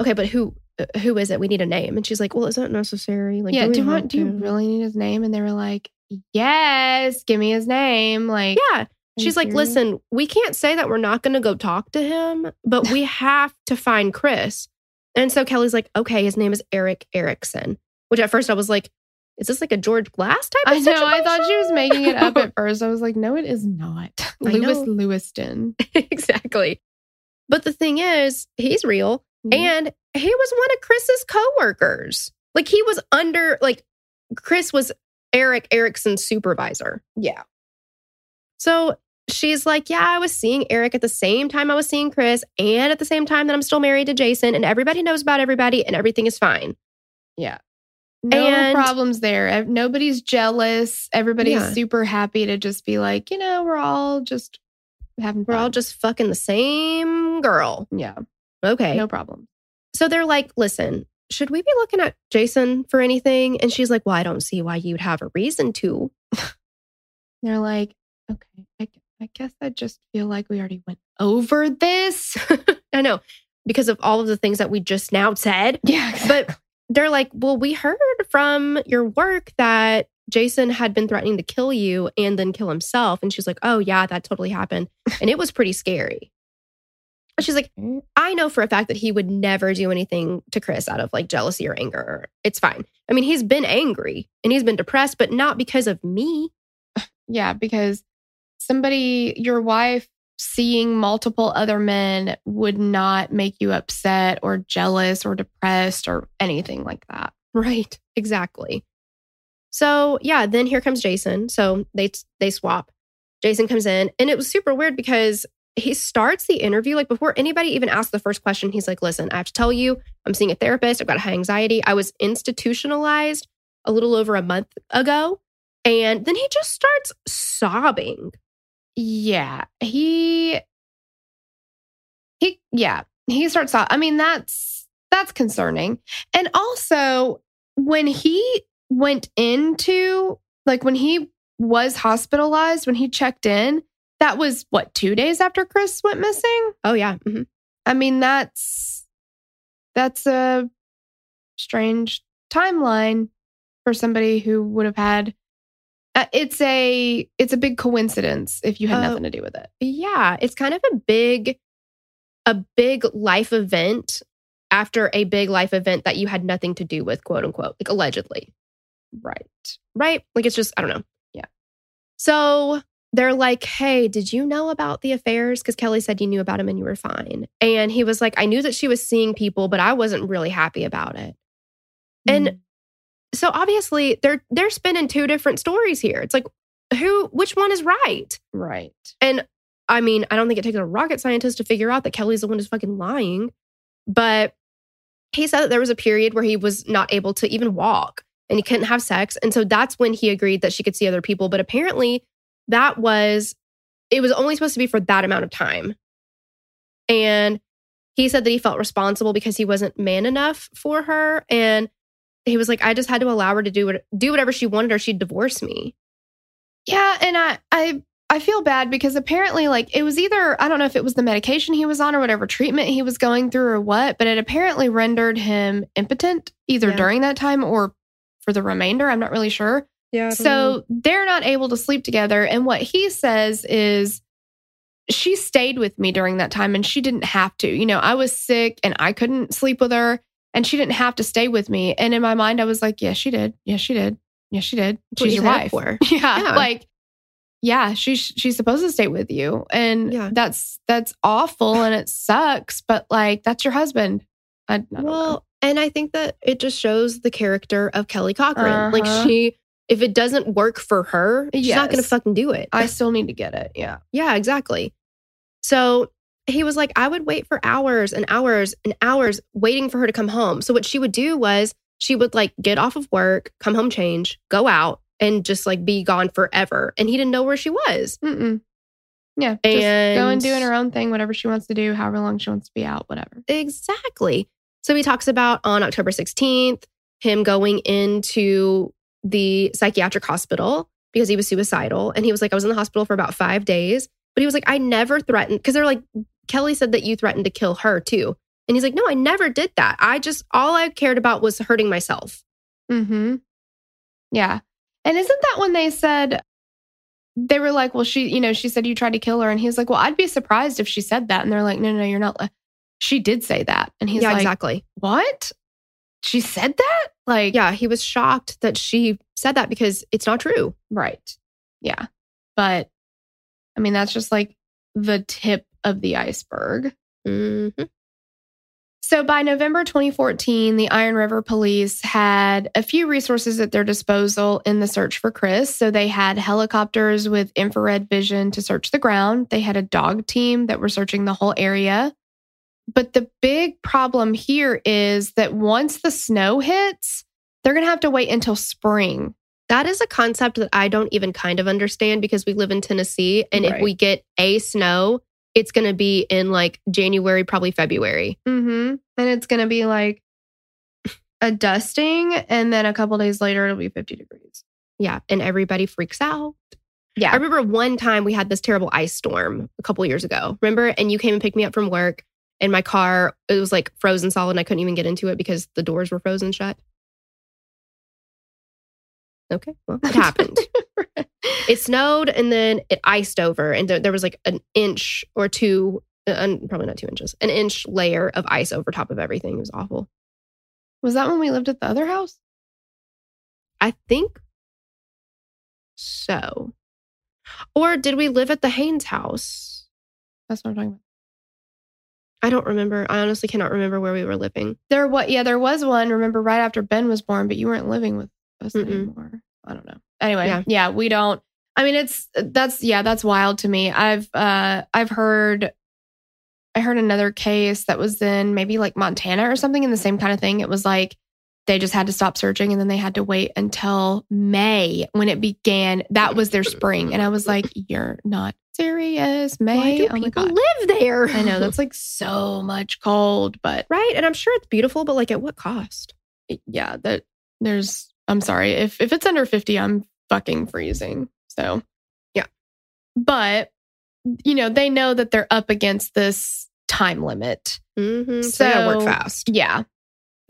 Okay, but who? uh, Who is it? We need a name. And she's like, Well, it's not necessary. Like, yeah. we Do you want? Do you really need his name? And they were like, "Yes, give me his name." Like, Yeah. She's like, listen, we can't say that we're not going to go talk to him, but we have to find Chris. And so Kelly's like, okay, his name is Eric Erickson, which at first I was like, is this like a George Glass type of I know. I thought she was making it up at first. I was like, "No, it is not." I Lewis know. Lewiston. exactly. But the thing is, he's real. Mhm. And he was one of Chris's coworkers. Like he was under, like, Chris was Eric Erickson's supervisor. Yeah. So she's like, Yeah, I was seeing Eric at the same time I was seeing Chris, and at the same time that I'm still married to Jason, and everybody knows about everybody, and everything is fine. Yeah. No And- problems there. Nobody's jealous. Everybody's Yeah. super happy to just be like, you know, we're all just having We're all just fucking the same girl. yeah, Okay. no problem. So they're like, Listen, should we be looking at Jason for anything? And she's like, Well, I don't see why you'd have a reason to. They're like, okay, I, I guess I just feel like we already went over this. I know, because of all of the things that we just now said. Yeah, But they're like, Well, we heard from your work that Jason had been threatening to kill you and then kill himself. And she's like, Oh, yeah, that totally happened. And it was pretty scary. And she's like, mm. I know for a fact that he would never do anything to Chris out of like jealousy or anger. It's fine. I mean, he's been angry and he's been depressed, but not because of me. yeah, because somebody, your wife, seeing multiple other men would not make you upset or jealous or depressed or anything like that. Right. Exactly. So yeah, then here comes Jason. So they they swap. Jason comes in, and it was super weird because he starts the interview like before anybody even asks the first question. He's like, "Listen, I have to tell you, I'm seeing a therapist. I've got high anxiety. I was institutionalized a little over a month ago." And then he just starts sobbing. Yeah, he he yeah, he starts off. I mean, that's that's concerning. And also when he went into like when he was hospitalized, when he checked in, that was what, 2 days after Chris went missing? Oh yeah, mhm. I mean, that's that's a strange timeline for somebody who would have had uh, it's a it's a big coincidence if you had Uh, nothing to do with it. yeah. It's kind of a big, a big life event after a big life event that you had nothing to do with, quote unquote, like allegedly. Right. right? Like it's just, I don't know. Yeah. So they're like, hey, did you know about the affairs? Because Kelly said you knew about him and you were fine. And he was like, I knew that she was seeing people, but I wasn't really happy about it. And Mm. So obviously they're they're spinning two different stories here. It's like, who which one is right? right. And I mean, I don't think it takes a rocket scientist to figure out that Kelly's the one who's fucking lying. But he said that there was a period where he was not able to even walk and he couldn't have sex. And so that's when he agreed that she could see other people. But apparently, that was, it was only supposed to be for that amount of time. And he said that he felt responsible because he wasn't man enough for her. And he was like, I just had to allow her to do what, do whatever she wanted or she'd divorce me. Yeah, and I I I feel bad because apparently like it was either I don't know if it was the medication he was on or whatever treatment he was going through or what, but it apparently rendered him impotent either Yeah. during that time or for the remainder, I'm not really sure. Yeah. So they're not able to sleep together. And what he says is, she stayed with me during that time and she didn't have to. You know, I was sick and I couldn't sleep with her and she didn't have to stay with me. And in my mind, I was like, yes, she did. Yes, she did. Yes, she did. What She's you your wife. for. Yeah, Yeah. Like, yeah, she's she's supposed to stay with you, and Yeah. that's that's awful and it sucks. But like, that's your husband. I, I don't know. Well, and I think that it just shows the character of Kelly Cochran. Like Uh-huh. she, if it doesn't work for her, she's not going to fucking do it. I still need to get it. Yeah. yeah, exactly. So he was like, I would wait for hours and hours and hours waiting for her to come home. So what she would do was she would like get off of work, come home, change, go out, and just like be gone forever. And he didn't know where she was. Mm-mm. Yeah. Just go And- and doing her own thing, whatever she wants to do, however long she wants to be out, whatever. Exactly. So he talks about on October 16th, him going into the psychiatric hospital because he was suicidal. And he was like, I was in the hospital for about five days. But he was like, I never threatened, because they're like, Kelly said that you threatened to kill her too. And he's like, No, I never did that. I just, all I cared about was hurting myself. Mm-hmm. Yeah. And isn't that when they said they were like, well, she, you know, she said you tried to kill her. And he's like, well, I'd be surprised if she said that. And they're like, no, no, you're not. She did say that. And he's yeah, like, exactly. what? She said that? Like, Yeah, he was shocked that she said that because it's not true. right. Yeah. But I mean, that's just like the tip of the iceberg. Mhm. So by November 2014, the Iron River Police had a few resources at their disposal in the search for Chris. So they had helicopters with infrared vision to search the ground, they had a dog team that were searching the whole area. But the big problem here is that once the snow hits, they're going to have to wait until spring. That is a concept that I don't even kind of understand because we live in Tennessee. And if we get a snow, it's going to be in like January, probably February. Mm-hmm. And it's going to be like a dusting. And then a couple days later, it'll be 50 degrees. Yeah. And everybody freaks out. Yeah. I remember one time we had this terrible ice storm a couple years ago. Remember? And you came and picked me up from work, and my car, it was like frozen solid, and I couldn't even get into it because the doors were frozen shut. Okay. Well, it happened. it snowed and then it iced over, and there, there was like an inch or two, uh, probably not two inches, an inch layer of ice over top of everything. It was awful. Was that when we lived at the other house? I think so. Or did we live at the Haynes house? That's what I'm talking about. I don't remember. I honestly cannot remember where we were living. There what yeah, there was one, remember, right after Ben was born, but you weren't living with us Mm-mm. anymore. I don't know. Anyway, Yeah. yeah. we don't I mean it's that's yeah, that's wild to me. I've uh I've heard I heard another case that was in maybe like Montana or something in the same kind of thing. It was like they just had to stop searching and then they had to wait until May when it began. That was their spring. And I was like, You're not serious. May. Why do oh my people live there? I know that's like so much cold, but right. And I'm sure it's beautiful, but like at what cost? yeah, that there's I'm sorry. If if it's under 50, I'm fucking freezing. So Yeah. But you know, they know that they're up against this time limit. Mm-hmm. So, gotta work fast. Yeah.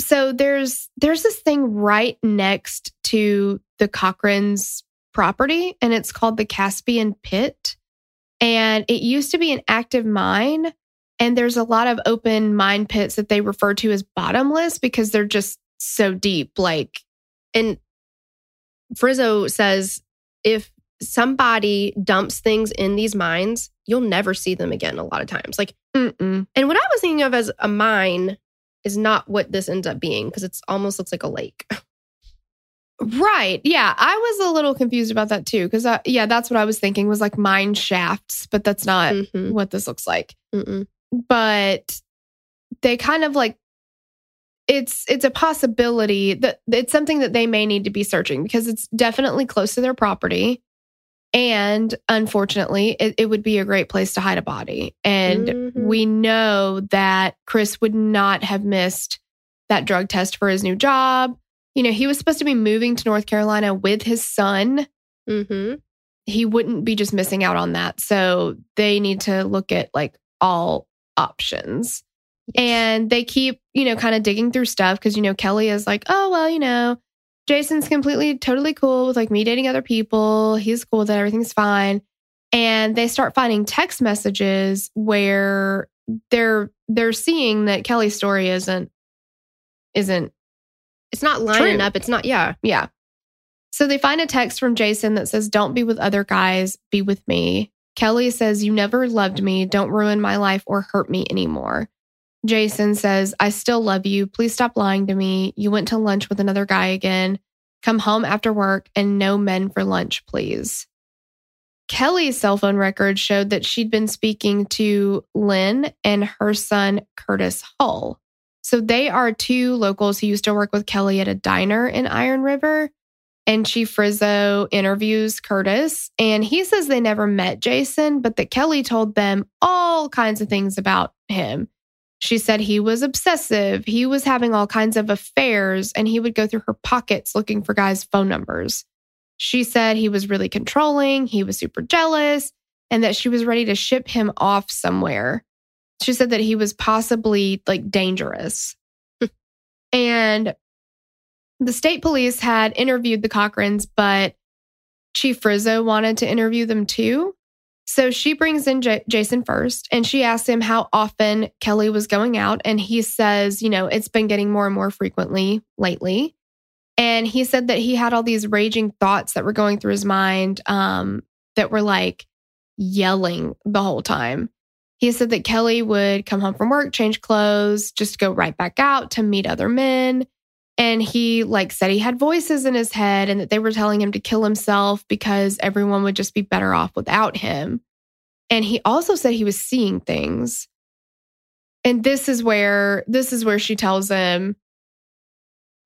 So there's there's this thing right next to the Cochran's property and it's called the Caspian Pit. And it used to be an active mine and there's a lot of open mine pits that they refer to as bottomless because they're just so deep like And Frizzo says if somebody dumps things in these mines, you'll never see them again a lot of times. Like, mm-mm. and what I was thinking of as a mine is not what this ends up being because it's almost looks like a lake. Right. Yeah. I was a little confused about that too. Cause I, yeah, that's what I was thinking was like mine shafts, but that's not Mhm. what this looks like. Mm-mm. But they kind of like, it's it's a possibility that it's something that they may need to be searching because it's definitely close to their property. And unfortunately, it, it would be a great place to hide a body. And Mhm. we know that Chris would not have missed that drug test for his new job. You know, he was supposed to be moving to North Carolina with his son. Mm-hmm. He wouldn't be just missing out on that. So they need to look at like all options. And they keep, you know, kind of digging through stuff because, you know, Kelly is like, oh, well, you know, Jason's completely, totally cool with like me dating other people. He's cool that everything's fine. And they start finding text messages where they're they're seeing that Kelly's story isn't isn't It's not lining True. up. It's not, yeah. yeah. So they find a text from Jason that says, Don't be with other guys, be with me. Kelly says, You never loved me. Don't ruin my life or hurt me anymore. Jason says, I still love you. Please stop lying to me. You went to lunch with another guy again. Come home after work and no men for lunch, please. Kelly's cell phone record showed that she'd been speaking to Lynn and her son, Curtis Hull. So they are two locals who used to work with Kelly at a diner in Iron River. And Chief Frizzo interviews Curtis, and he says they never met Jason, but that Kelly told them all kinds of things about him. She said he was obsessive, he was having all kinds of affairs, and he would go through her pockets looking for guys' phone numbers. She said he was really controlling, he was super jealous, and that she was ready to ship him off somewhere. She said that he was possibly like dangerous. and the state police had interviewed the Cochrans, but Chief Frizzo wanted to interview them too. So she brings in J- Jason first and she asks him how often Kelly was going out. And he says, you know, it's been getting more and more frequently lately. And he said that he had all these raging thoughts that were going through his mind um, that were like yelling the whole time. He said that Kelly would come home from work, change clothes, just go right back out to meet other men. And he like said he had voices in his head and that they were telling him to kill himself because everyone would just be better off without him. And he also said he was seeing things. And this is where this is where she tells him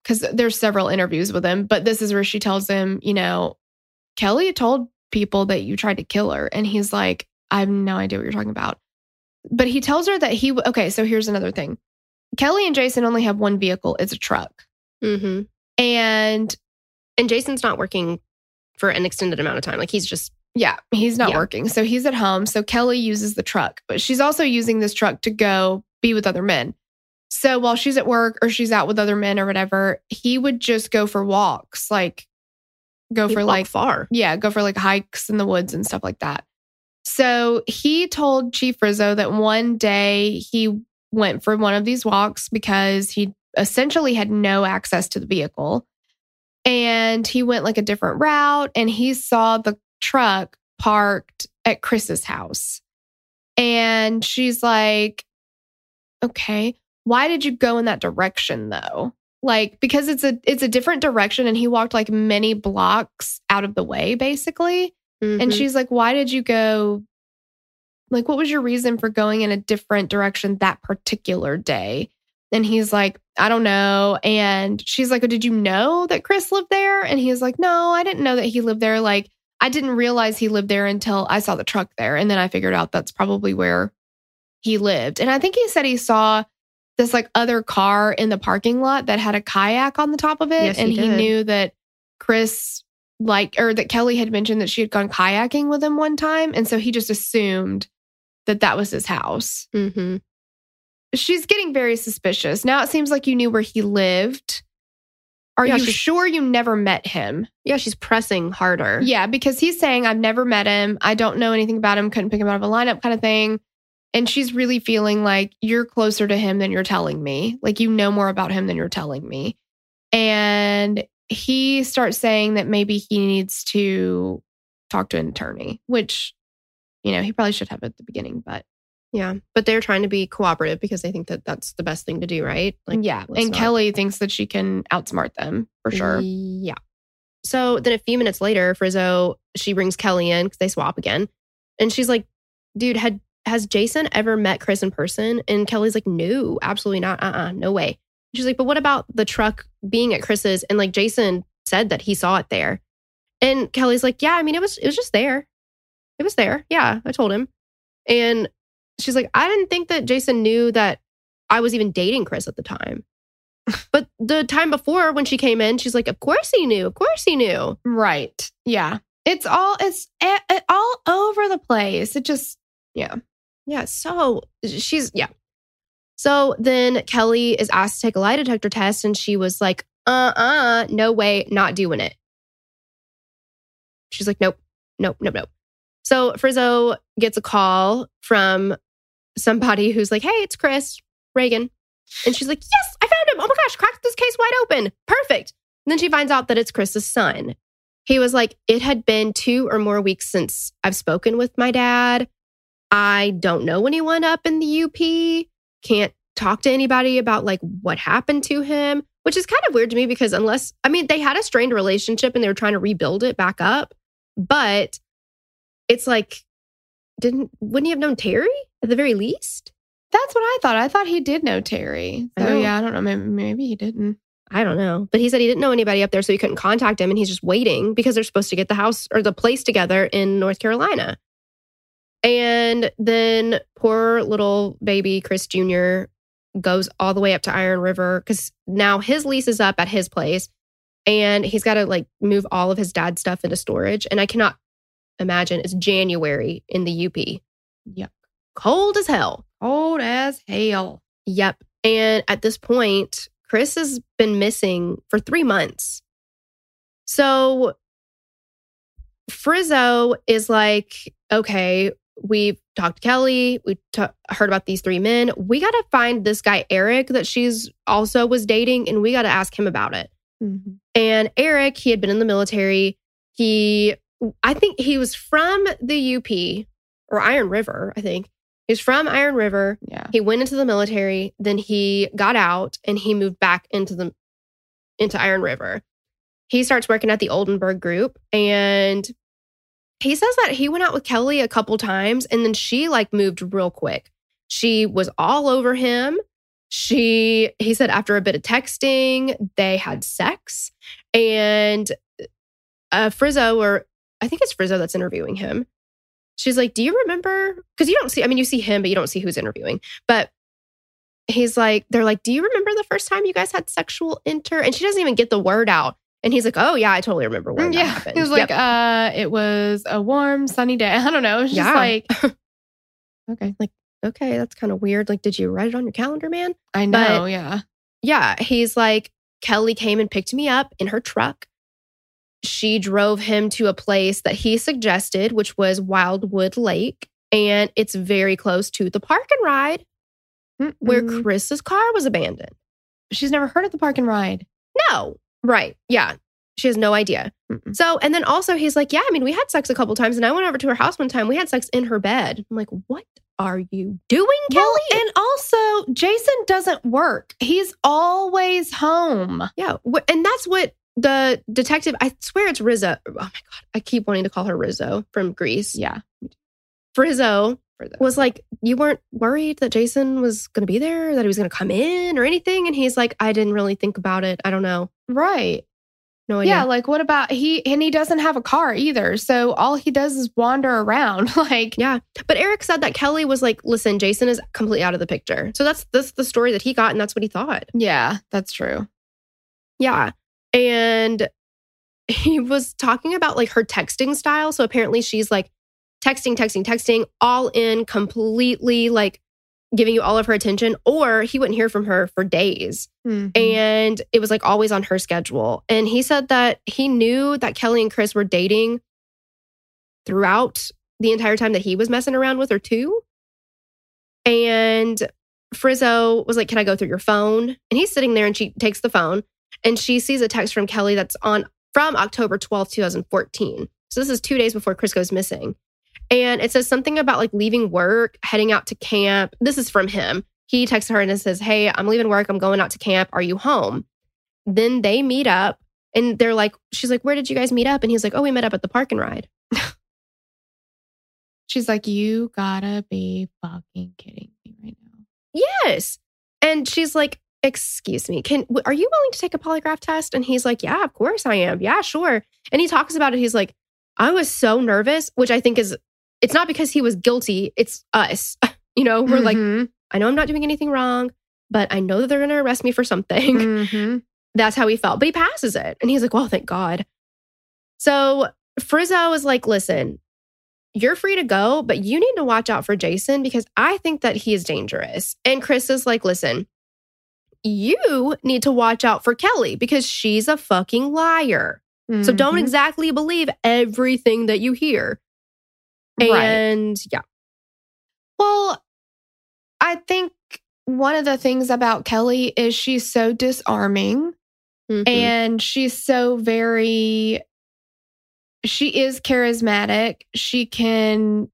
cuz there's several interviews with him, but this is where she tells him, you know, Kelly told people that you tried to kill her and he's like, I have no idea what you're talking about. But he tells her that he okay, so here's another thing. Kelly and Jason only have one vehicle. It's a truck. Mm-hmm. And And Jason's not working for an extended amount of time. Like he's just yeah, he's not Yeah. working. So he's at home. So Kelly uses the truck, but she's also using this truck to go be with other men. So while she's at work or she's out with other men or whatever, he would just go for walks, like go he for like far. yeah, go for like hikes in the woods and stuff like that. So he told Chief Rizzo that one day he went for one of these walks because he essentially had no access to the vehicle. And he went like a different route and he saw the truck parked at Chris's house. And she's like, okay, why did you go in that direction though? Like because it's a it's a different direction and he walked like many blocks out of the way basically. And Mhm. she's like, Why did you go? Like, what was your reason for going in a different direction that particular day? And he's like, I don't know. And she's like, Did you know that Chris lived there? And he's like, No, I didn't know that he lived there. Like, I didn't realize he lived there until I saw the truck there. And then I figured out that's probably where he lived. And I think he said he saw this like other car in the parking lot that had a kayak on the top of it. Yes, and he did. knew that Chris like or that Kelly had mentioned that she had gone kayaking with him one time and so he just assumed that that was his house. Mhm. She's getting very suspicious. Now it seems like you knew where he lived. Are Yeah, you sure you never met him? Yeah, she's pressing harder. Yeah, because he's saying I've never met him. I don't know anything about him, couldn't pick him out of a lineup kind of thing. And she's really feeling like you're closer to him than you're telling me. Like you know more about him than you're telling me. And he starts saying that maybe he needs to talk to an attorney, which, you know, he probably should have at the beginning, but Yeah. But they're trying to be cooperative because they think that that's the best thing to do, right? Like, yeah. And not- Kelly thinks that she can outsmart them for sure. Yeah. So then a few minutes later, Frizzo, she brings Kelly in because they swap again. And she's like, dude, had has Jason ever met Chris in person? And Kelly's like, no, absolutely not. Uh-uh, no way. She's like, but what about the truck being at Chris's? And like Jason said that he saw it there. And Kelly's like, yeah, I mean, it was it was just there. It was there. Yeah, I told him. And she's like, I didn't think that Jason knew that I was even dating Chris at the time. But the time before when she came in, she's like, Of course he knew. Of course he knew. Right. Yeah. It's all it's a- a- all over the place. It just yeah. Yeah. So she's, yeah. So then Kelly is asked to take a lie detector test, and she was like, Uh uh, no way, not doing it. She's like, Nope, nope, nope, nope. So Frizzo gets a call from somebody who's like, Hey, it's Chris Reagan. And she's like, Yes, I found him. Oh my gosh, cracked this case wide open. Perfect. And then she finds out that it's Chris's son. He was like, It had been two or more weeks since I've spoken with my dad. I don't know anyone up in the UP. Can't talk to anybody about like what happened to him, which is kind of weird to me because unless, I mean, they had a strained relationship and they were trying to rebuild it back up. But it's like, didn't, wouldn't he have known Terry at the very least? That's what I thought. I thought he did know Terry. So know. yeah, I don't know. Maybe, maybe he didn't. I don't know. But he said he didn't know anybody up there, so he couldn't contact him. And he's just waiting because they're supposed to get the house or the place together in North Carolina. And then poor little baby Chris Jr. goes all the way up to Iron River because now his lease is up at his place and he's got to like move all of his dad's stuff into storage. And I cannot imagine it's January in the UP. Yep. Cold as hell. Old as hell. Yep. And at this point, Chris has been missing for three months. So Frizzo is like, okay, we've talked to Kelly. We ta- heard about these three men. We got to find this guy, Eric, that she's also was dating, and we got to ask him about it. Mhm. And Eric, he had been in the military. He, I think he was from the UP or Iron River, I think. He was from Iron River. Yeah. He went into the military, then he got out and he moved back into the into Iron River. He starts working at the Oldenburg group and he says that he went out with Kelly a couple times and then she like moved real quick. She was all over him. She he said after a bit of texting, they had sex and uh Frizzo or I think it's Frizzo that's interviewing him. She's like, "Do you remember because you don't see I mean you see him but you don't see who's interviewing. But he's like they're like, "Do you remember the first time you guys had sexual inter?" And she doesn't even get the word out. And he's like, "Oh yeah, I totally remember when that yeah. happened." He was like, Yep. uh, it was a warm, sunny day. I don't know. Just Yeah. like, okay. Like, "okay, that's kind of weird. Like, did you write it on your calendar, man?" I know. yeah. yeah, he's like, Kelly came and picked me up in her truck. She drove him to a place that he suggested, which was Wildwood Lake. And it's very close to the park and ride mm-hmm. where Mm-mm. Chris's car was abandoned. she's never heard of the park and ride. No, right. Yeah. She has no idea. Mm-mm. So, and then also he's like, Yeah, I mean, we had sex a couple times and I went over to her house one time. We had sex in her bed. I'm like, What are you doing, Kelly? Well, and also, Jason doesn't work. He's always home. Yeah. And that's what the detective, I swear it's Rizzo. Oh my God. I keep wanting to call her Rizzo from Grease. Yeah. Frizzo was like, You weren't worried that Jason was going to be there, that he was going to come in or anything? And he's like, I didn't really think about it. I don't know. right. No idea. Yeah. Like, what about he? And he doesn't have a car either. So all he does is wander around. like, Yeah. But Eric said that Kelly was like, Listen, Jason is completely out of the picture. So that's, that's the story that he got. And that's what he thought. yeah, that's true. Yeah. And he was talking about like her texting style. So apparently she's like texting, texting, texting, all in completely like giving you all of her attention, or he wouldn't hear from her for days. Mhm. And it was like always on her schedule. And he said that he knew that Kelly and Chris were dating throughout the entire time that he was messing around with her too. And Frizzo was like, Can I go through your phone? And he's sitting there and she takes the phone and she sees a text from Kelly that's on from October 12th, 2014. So this is two days before Chris goes missing. And it says something about like leaving work, heading out to camp. This is from him. He texts her and says, Hey, I'm leaving work. I'm going out to camp. Are you home? Then they meet up and they're like, She's like, Where did you guys meet up? And he's like, Oh, we met up at the park and ride. She's like, you gotta be fucking kidding me right now. Yes. And she's like, Excuse me, can are you willing to take a polygraph test? And he's like, Yeah, of course I am. Yeah, sure. And he talks about it. He's like, I was so nervous, which I think is it's not because he was guilty, it's us. You know, we're like, Mhm. I know I'm not doing anything wrong, but I know that they're gonna arrest me for something. Mhm. That's how he felt. But he passes it. And he's like, well, thank God. So Frizzo is like, listen, you're free to go, but you need to watch out for Jason because I think that he is dangerous. And Chris is like, listen, you need to watch out for Kelly because she's a fucking liar. So don't Mhm. exactly believe everything that you hear. Right. And yeah. Well, I think one of the things about Kelly is she's so disarming Mhm. and she's so very she is charismatic. She can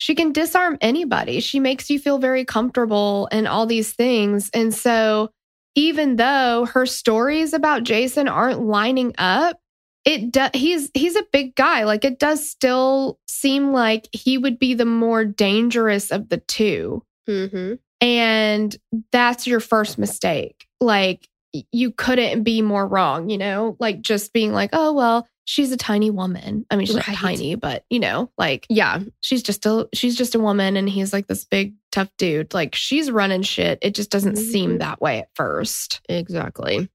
she can disarm anybody. She makes you feel very comfortable and all these things. And so even though her stories about Jason aren't lining up, it does he's he's a big guy. Like it does still seem like he would be the more dangerous of the 2 Mm-hmm. And that's your first mistake. Like you couldn't be more wrong, you know? Like just being like, oh well, she's a tiny woman. I mean, she's Right. not tiny, but you know, like Yeah. she's just a she's just a woman and he's like this big tough dude. Like she's running shit. It just doesn't seem Mhm. that way at first. Exactly.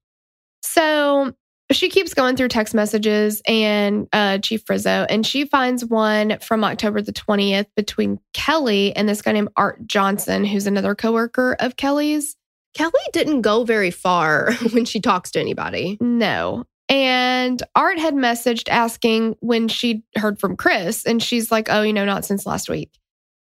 So she keeps going through text messages and uh, Chief Frizzo, and she finds one from October the 20th between Kelly and this guy named Art Johnson, who's another coworker of Kelly's. Kelly didn't go very far when she talks to anybody. No. And Art had messaged asking when she'd heard from Chris, and she's like, oh, you know, not since last week.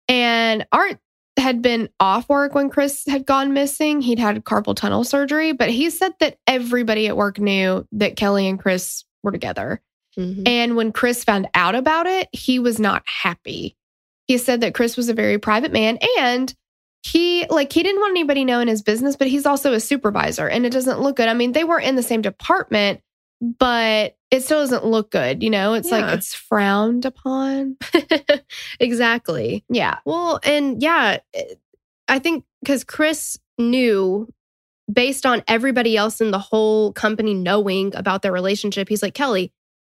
And Art had been off work when Chris had gone missing. He'd had carpal tunnel surgery, but he said that everybody at work knew that Kelly and Chris were together. Mhm. And when Chris found out about it, he was not happy. He said that Chris was a very private man and he like he didn't want anybody knowing his business, but he's also a supervisor and it doesn't look good. I mean, they were in the same department, but it still doesn't look good, you know? It's Yeah. like it's frowned upon. exactly. Yeah. Well, and yeah, I think because Chris knew based on everybody else in the whole company knowing about their relationship, he's like, Kelly,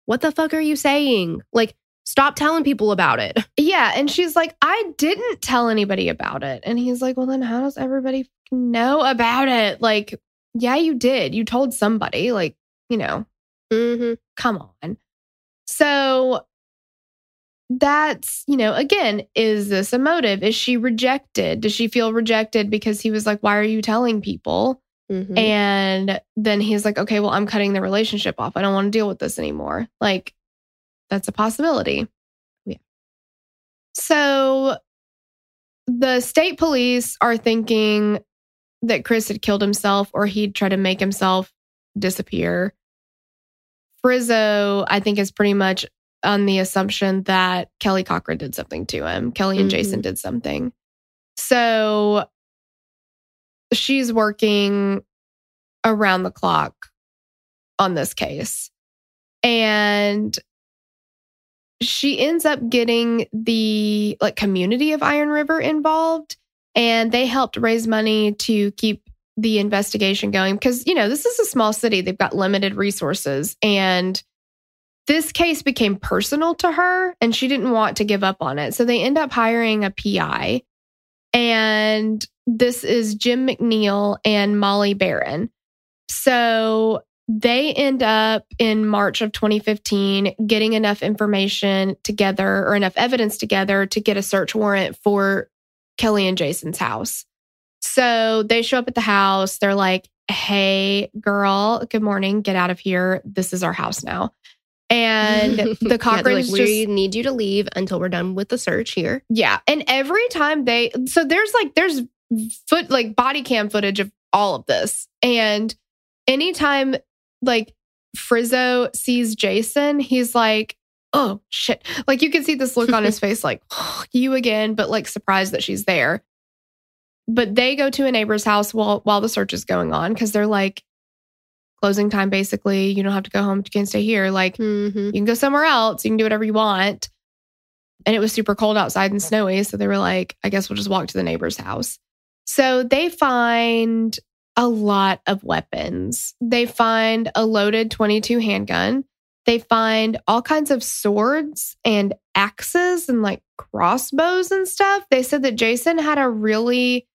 what the fuck are you saying? Like, stop telling people about it. Yeah. And she's like, I didn't tell anybody about it. And he's like, Well, then how does everybody know about it? Like, yeah, you did. You told somebody, like, you know, Mm-hmm. come on. So that's, you know, again, is this a motive? Is she rejected? Does she feel rejected because he was like, Why are you telling people? Mm-hmm. And then he's like, Okay, well, I'm cutting the relationship off. I don't want to deal with this anymore. Like, that's a possibility. Yeah. So the state police are thinking that Chris had killed himself or he'd try to make himself disappear. Frizzo, I think, is pretty much on the assumption that Kelly Cochran did something to him. Kelly and Mhm. Jason did something. So she's working around the clock on this case. And she ends up getting the like community of Iron River involved and they helped raise money to keep the investigation going because you know this is a small city they've got limited resources and this case became personal to her and she didn't want to give up on it. So they end up hiring a pi and this is jim mcneil and molly barron. So they end up in march of 2015 getting enough information together or enough evidence together to get a search warrant for kelly and jason's house so they show up at the house. They're like, hey, girl, good morning. Get out of here. This is our house now. And the Yeah, they're like, just, we need you to leave until we're done with the search here. yeah. And every time they, so there's like, there's foot, like body cam footage of all of this. And anytime like Frizzo sees Jason, he's like, oh shit. Like you can see this look on his face, like, you again, but like surprised that she's there. But they go to a neighbor's house while while the search is going on because they're like closing time basically. You don't have to go home, you can stay here. Like Mm-hmm. you can go somewhere else, you can do whatever you want. And it was super cold outside and snowy. So they were like, I guess we'll just walk to the neighbor's house. So they find a lot of weapons. They find a loaded 22 handgun. They find all kinds of swords and axes and like crossbows and stuff. They said that Jason had a really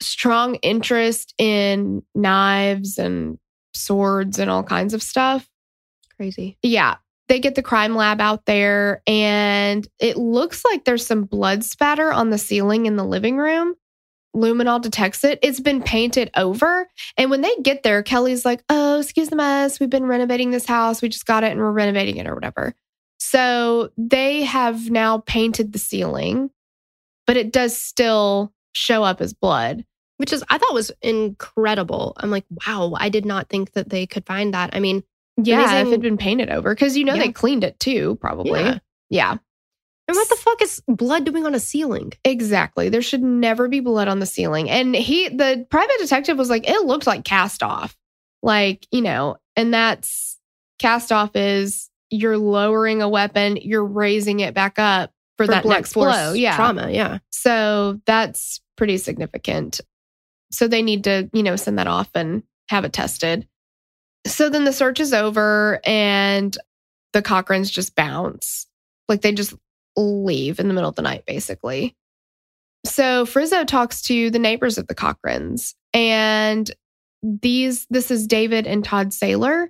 strong interest in knives and swords and all kinds of stuff. Crazy. Yeah. They get the crime lab out there, and it looks like there's some blood spatter on the ceiling in the living room. Luminol detects it. It's been painted over. And when they get there, Kelly's like, Oh, excuse the mess. We've been renovating this house. We just got it and we're renovating it or whatever. So they have now painted the ceiling, but it does still show up as blood. Which is, I thought was incredible. I'm like, wow, I did not think that they could find that. I mean, Yeah, if it had been painted over, because you know Yeah. they cleaned it too, probably. Yeah. yeah. And what the fuck is blood doing on a ceiling? Exactly. There should never be blood on the ceiling. And he, the private detective was like, it looked like cast off. Like, you know, and that's cast off is you're lowering a weapon, you're raising it back up for, that blunt next blow. Yeah. Trauma. Yeah. So that's pretty significant. So they need to, you know, send that off and have it tested. So then the search is over and the Cochrans just bounce. Like they just leave in the middle of the night, basically. So Frizzo talks to the neighbors of the Cochrans and these this is David and Todd Saylor.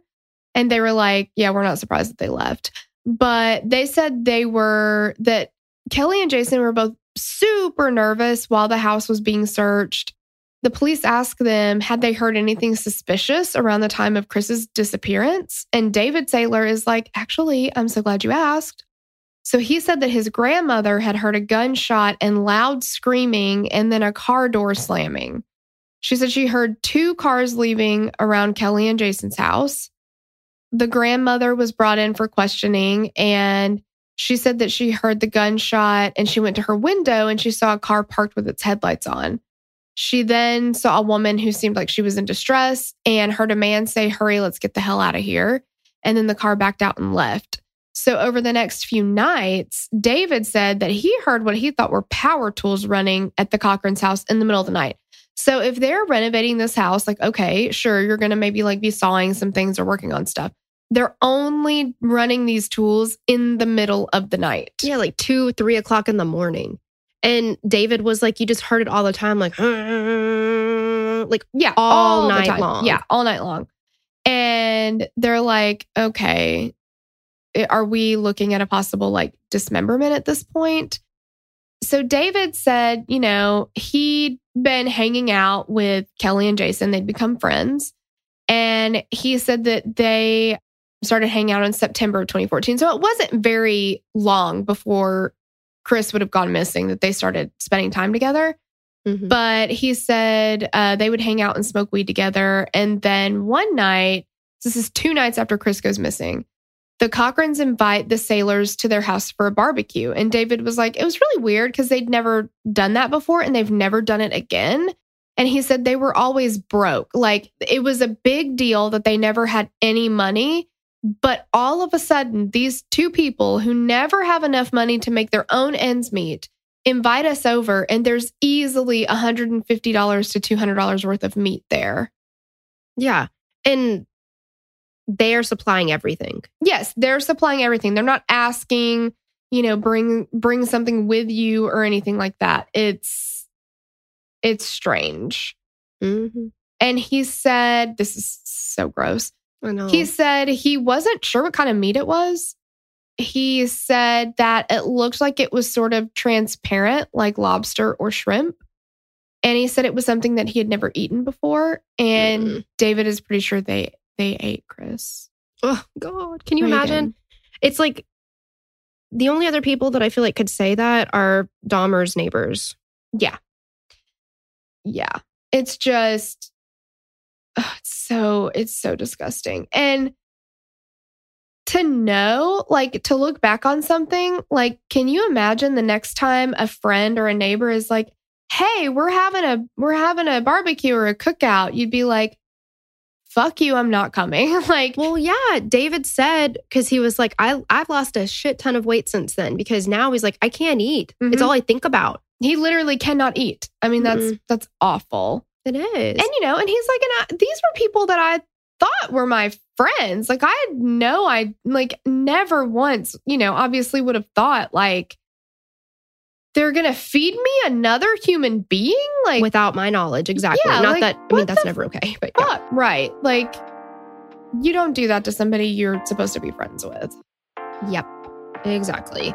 And they were like, yeah, we're not surprised that they left. But they said they were that Kelly and Jason were both super nervous while the house was being searched. The police asked them, had they heard anything suspicious around the time of Chris's disappearance? And David Saylor is like, actually, I'm so glad you asked. So he said that his grandmother had heard a gunshot and loud screaming and then a car door slamming. She said she heard two cars leaving around Kelly and Jason's house. The grandmother was brought in for questioning and she said that she heard the gunshot and she went to her window and she saw a car parked with its headlights on. She then saw a woman who seemed like she was in distress and heard a man say, Hurry, let's get the hell out of here. And then the car backed out and left. So, over the next few nights, David said that he heard what he thought were power tools running at the Cochran's house in the middle of the night. So, if they're renovating this house, like, okay, sure, you're going to maybe like be sawing some things or working on stuff. They're only running these tools in the middle of the night. Yeah, like two, three o'clock in the morning. And David was like, you just heard it all the time, like, like Yeah, All the night long. Yeah, all night long. And they're like, okay, eh, are we looking at a possible like dismemberment at this point? So David said, you know, he'd been hanging out with Kelly and Jason. They'd become friends. And he said that they started hanging out in September of 2014. So it wasn't very long before Chris would have gone missing that they started spending time together Mhm. but he said uh, they would hang out and smoke weed together. And then one night, this is two nights after Chris goes missing, the Cochrans invite the Saylors to their house for a barbecue. And David was like, it was really weird because they'd never done that before and they've never done it again. And he said they were always broke. Like it was a big deal that they never had any money. But all of a sudden, these two people who never have enough money to make their own ends meet invite us over, and there's easily $150 to $200 worth of meat there. yeah. And they are supplying everything. Yes, they're supplying everything. They're not asking, you know, bring bring something with you or anything like that. It's it's strange. Mhm. And he said, this is so gross. He said he wasn't sure what kind of meat it was. He said that it looked like it was sort of transparent, like lobster or shrimp. And he said it was something that he had never eaten before. And Mm. David is pretty sure they they ate Chris. oh, God. Can you Reagan. imagine? It's like the only other people that I feel like could say that are Dahmer's neighbors. Yeah. Yeah. It's just ugh, it's so it's so disgusting. And to know, like to look back on something, like can you imagine the next time a friend or a neighbor is like, "Hey, we're having a we're having a barbecue or a cookout." You'd be like, "Fuck you, I'm not coming." like Well, yeah, David said because he was like, I I've lost a shit ton of weight since then because now he's like, I can't eat. It's Mhm. all I think about. he literally cannot eat. I mean, that's that's awful. It is. And you know, and he's like, and I, these were people that I thought were my friends. Like I had no, I like never once, you know, obviously would have thought like they're gonna feed me another human being. Like without my knowledge, exactly. Yeah, Not like, that I mean that's never okay, but yeah. fuck, right? Like you don't do that to somebody you're supposed to be friends with. Yep. Exactly.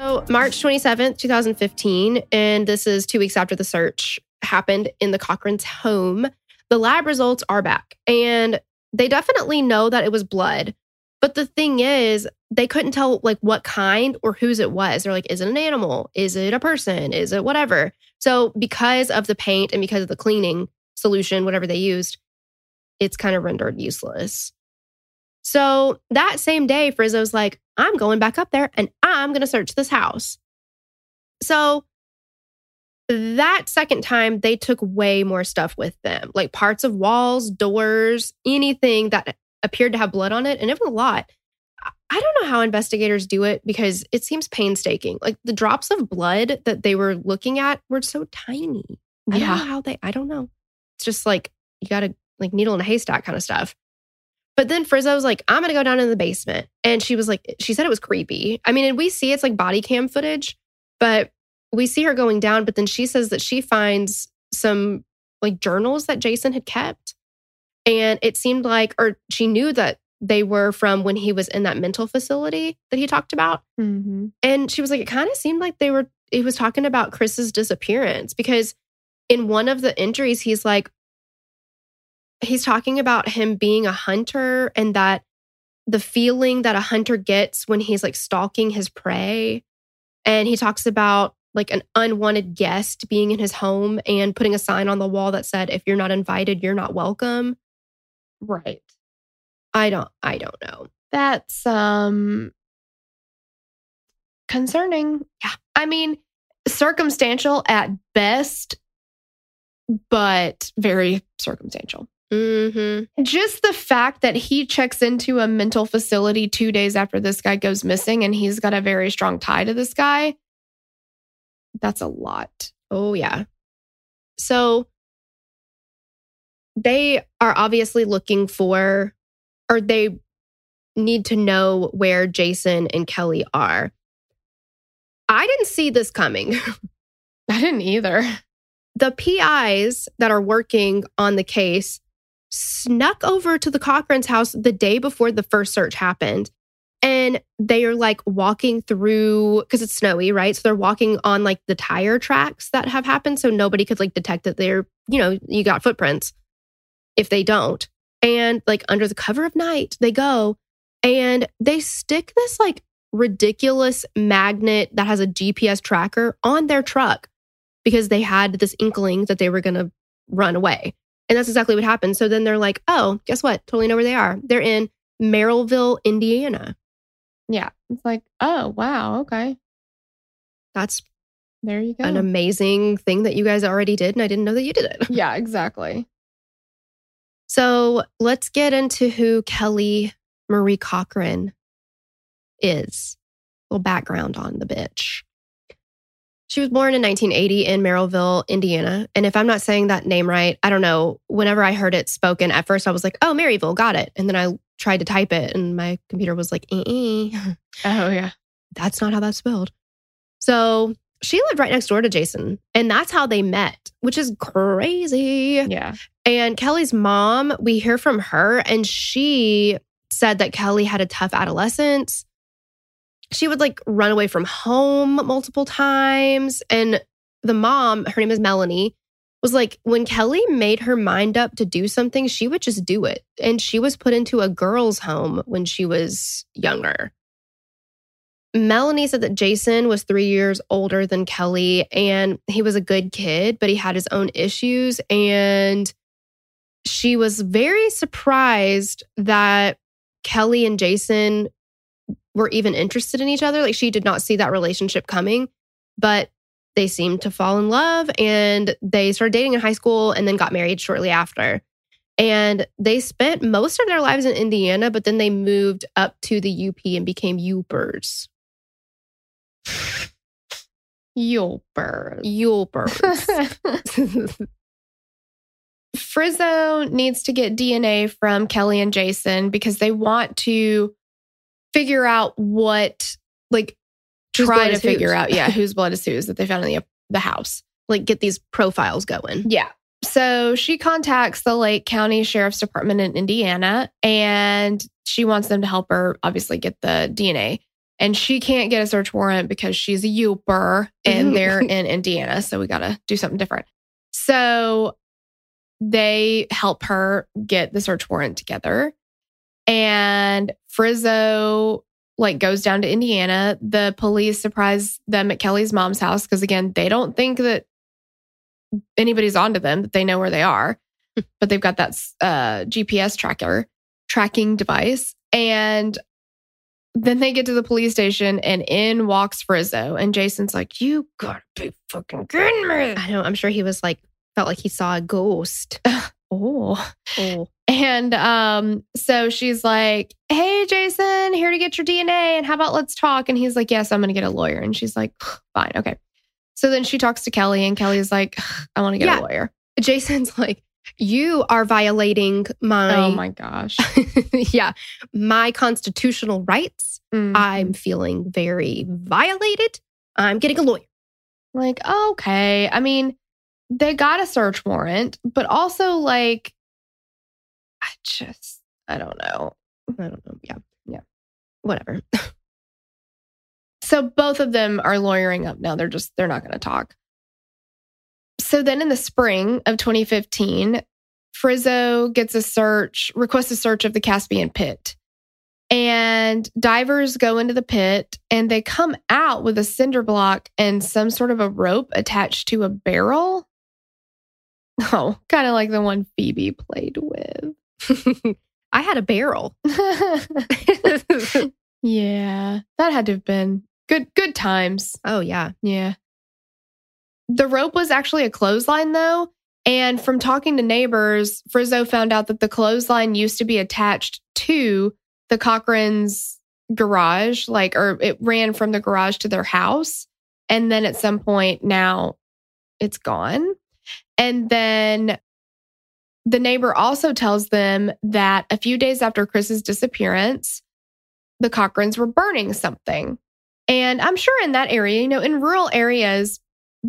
So, March 27th, 2015, and this is two weeks after the search happened in the Cochran's home. The lab results are back, and they definitely know that it was blood. But the thing is, they couldn't tell like what kind or whose it was. They're like, is it an animal? Is it a person? Is it whatever? So, because of the paint and because of the cleaning solution, whatever they used, it's kind of rendered useless. So that same day, Frizzo's like, I'm going back up there and I'm going to search this house. So that second time, they took way more stuff with them, like parts of walls, doors, anything that appeared to have blood on it. And it was a lot. I don't know how investigators do it because it seems painstaking. Like the drops of blood that they were looking at were so tiny. I don't know how they, I don't know. It's just like you got to like needle in a haystack kind of stuff. But then Frizzo was like, I'm going to go down in the basement. And she was like, she said it was creepy. I mean, and we see it's like body cam footage, but we see her going down. But then she says that she finds some like journals that Jason had kept. And it seemed like, or she knew that they were from when he was in that mental facility that he talked about. Mm-hmm. And she was like, it kind of seemed like they were, he was talking about Chris's disappearance because in one of the entries, he's like, he's talking about him being a hunter and that the feeling that a hunter gets when he's like stalking his prey. And he talks about like an unwanted guest being in his home and putting a sign on the wall that said, if you're not invited, you're not welcome. Right. I don't, I don't know. That's um concerning. Yeah. I mean, circumstantial at best, but very circumstantial. Mm-hmm. Just the fact that he checks into a mental facility two days after this guy goes missing and he's got a very strong tie to this guy, that's a lot. Oh, yeah. So they are obviously looking for, or they need to know where Jason and Kelly are. I didn't see this coming. I didn't either. The PIs that are working on the case snuck over to the Cochran's house the day before the first search happened. And they are like walking through because it's snowy, right? So they're walking on like the tire tracks that have happened. So nobody could like detect that they're, you know, you got footprints if they don't. And like under the cover of night, they go and they stick this like ridiculous magnet that has a GPS tracker on their truck because they had this inkling that they were going to run away. And that's exactly what happened. So then they're like, oh, guess what? Totally know where they are. They're in Merrillville, Indiana. Yeah. It's like, oh, wow. Okay. That's There you go. an amazing thing that you guys already did. And I didn't know that you did it. yeah, exactly. So let's get into who Kelly Marie Cochran is. A little background on the bitch. She was born in 1980 in Merrillville, Indiana. And if I'm not saying that name right, I don't know. Whenever I heard it spoken at first, I was like, oh, Maryville, got it. And then I tried to type it and my computer was like, eh, Oh, yeah. that's not how that's spelled. So she lived right next door to Jason. And that's how they met, which is crazy. Yeah. And Kelly's mom, we hear from her, and she said that Kelly had a tough adolescence. She would like run away from home multiple times. And the mom, her name is Melanie, was like, when Kelly made her mind up to do something, she would just do it. And she was put into a girl's home when she was younger. Melanie said that Jason was three years older than Kelly and he was a good kid, but he had his own issues. And she was very surprised that Kelly and Jason were even interested in each other. Like she did not see that relationship coming. but they seemed to fall in love and they started dating in high school and then got married shortly after. And they spent most of their lives in Indiana, but then they moved up to the UP and became Yoopers. Yulbers. Yoopers. Frizzo needs to get DNA from Kelly and Jason because they want to figure out what, like, try to figure out, yeah, whose blood is whose that they found in the, the house. like get these profiles going. Yeah. So she contacts the Lake County Sheriff's Department in Indiana and she wants them to help her obviously get the DNA. And she can't get a search warrant because she's a Yooper and they're in Indiana. So we got to do something different. So they help her get the search warrant together. And Frizzo like goes down to Indiana. The police surprise them at Kelly's mom's house because again, they don't think that anybody's onto them, that they know where they are. but they've got that uh, GPS tracker tracking device. And then they get to the police station and in walks Frizzo. And Jason's like, You gotta be fucking kidding me. I know. I'm sure he was like, felt like he saw a ghost. Oh. Oh, And um, so she's like, Hey, Jason, here to get your DNA. And how about let's talk? And he's like, Yes, I'm going to get a lawyer. And she's like, Fine. Okay. So then she talks to Kelly, and Kelly's like, I want to get Yeah. a lawyer. Jason's like, you are violating my, oh my gosh. yeah, my constitutional rights. Mm. I'm feeling very violated. I'm getting a lawyer. like, okay. I mean, they got a search warrant, but also, like, I just, I don't know. I don't know. Yeah. Yeah. Whatever. So both of them are lawyering up now. They're just, they're not going to talk. So then in the spring of 2015, Frizzo gets a search, requests a search of the Caspian pit. And divers go into the pit and they come out with a cinder block and some sort of a rope attached to a barrel. Oh, kind of like the one Phoebe played with. I had a barrel. yeah, that had to have been good good times. oh, yeah. Yeah. The rope was actually a clothesline, though. And from talking to neighbors, Frizzo found out that the clothesline used to be attached to the Cochran's garage, like, or it ran from the garage to their house. And then at some point now it's gone. And then the neighbor also tells them that a few days after Chris's disappearance, the Cochrans were burning something. And I'm sure in that area, you know, in rural areas,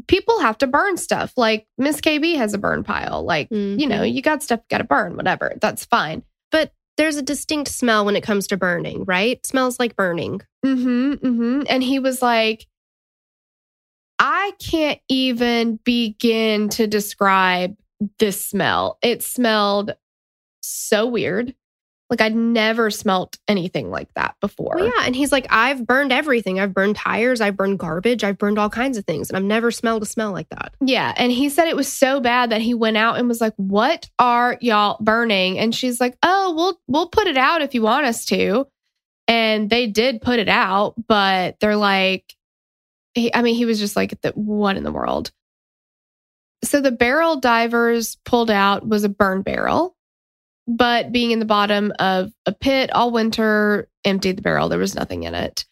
people have to burn stuff. Like Miss KB has a burn pile. Like, you know, you got stuff you got to burn, whatever. That's fine. But there's a distinct smell when it comes to burning, right? smells like burning. Mm-hmm. Mm-hmm. And he was like, I can't even begin to describe this smell. It smelled so weird. Like I'd never smelt anything like that before. Well, yeah. And he's like, I've burned everything. I've burned tires. I've burned garbage. I've burned all kinds of things. And I've never smelled a smell like that. Yeah. And he said it was so bad that he went out and was like, What are y'all burning? And she's like, Oh, we'll we'll put it out if you want us to. And they did put it out, but they're like, he, I mean, he was just like, the, what in the world? So the barrel divers pulled out was a burn barrel, but being in the bottom of a pit all winter, emptied the barrel. There was nothing in it.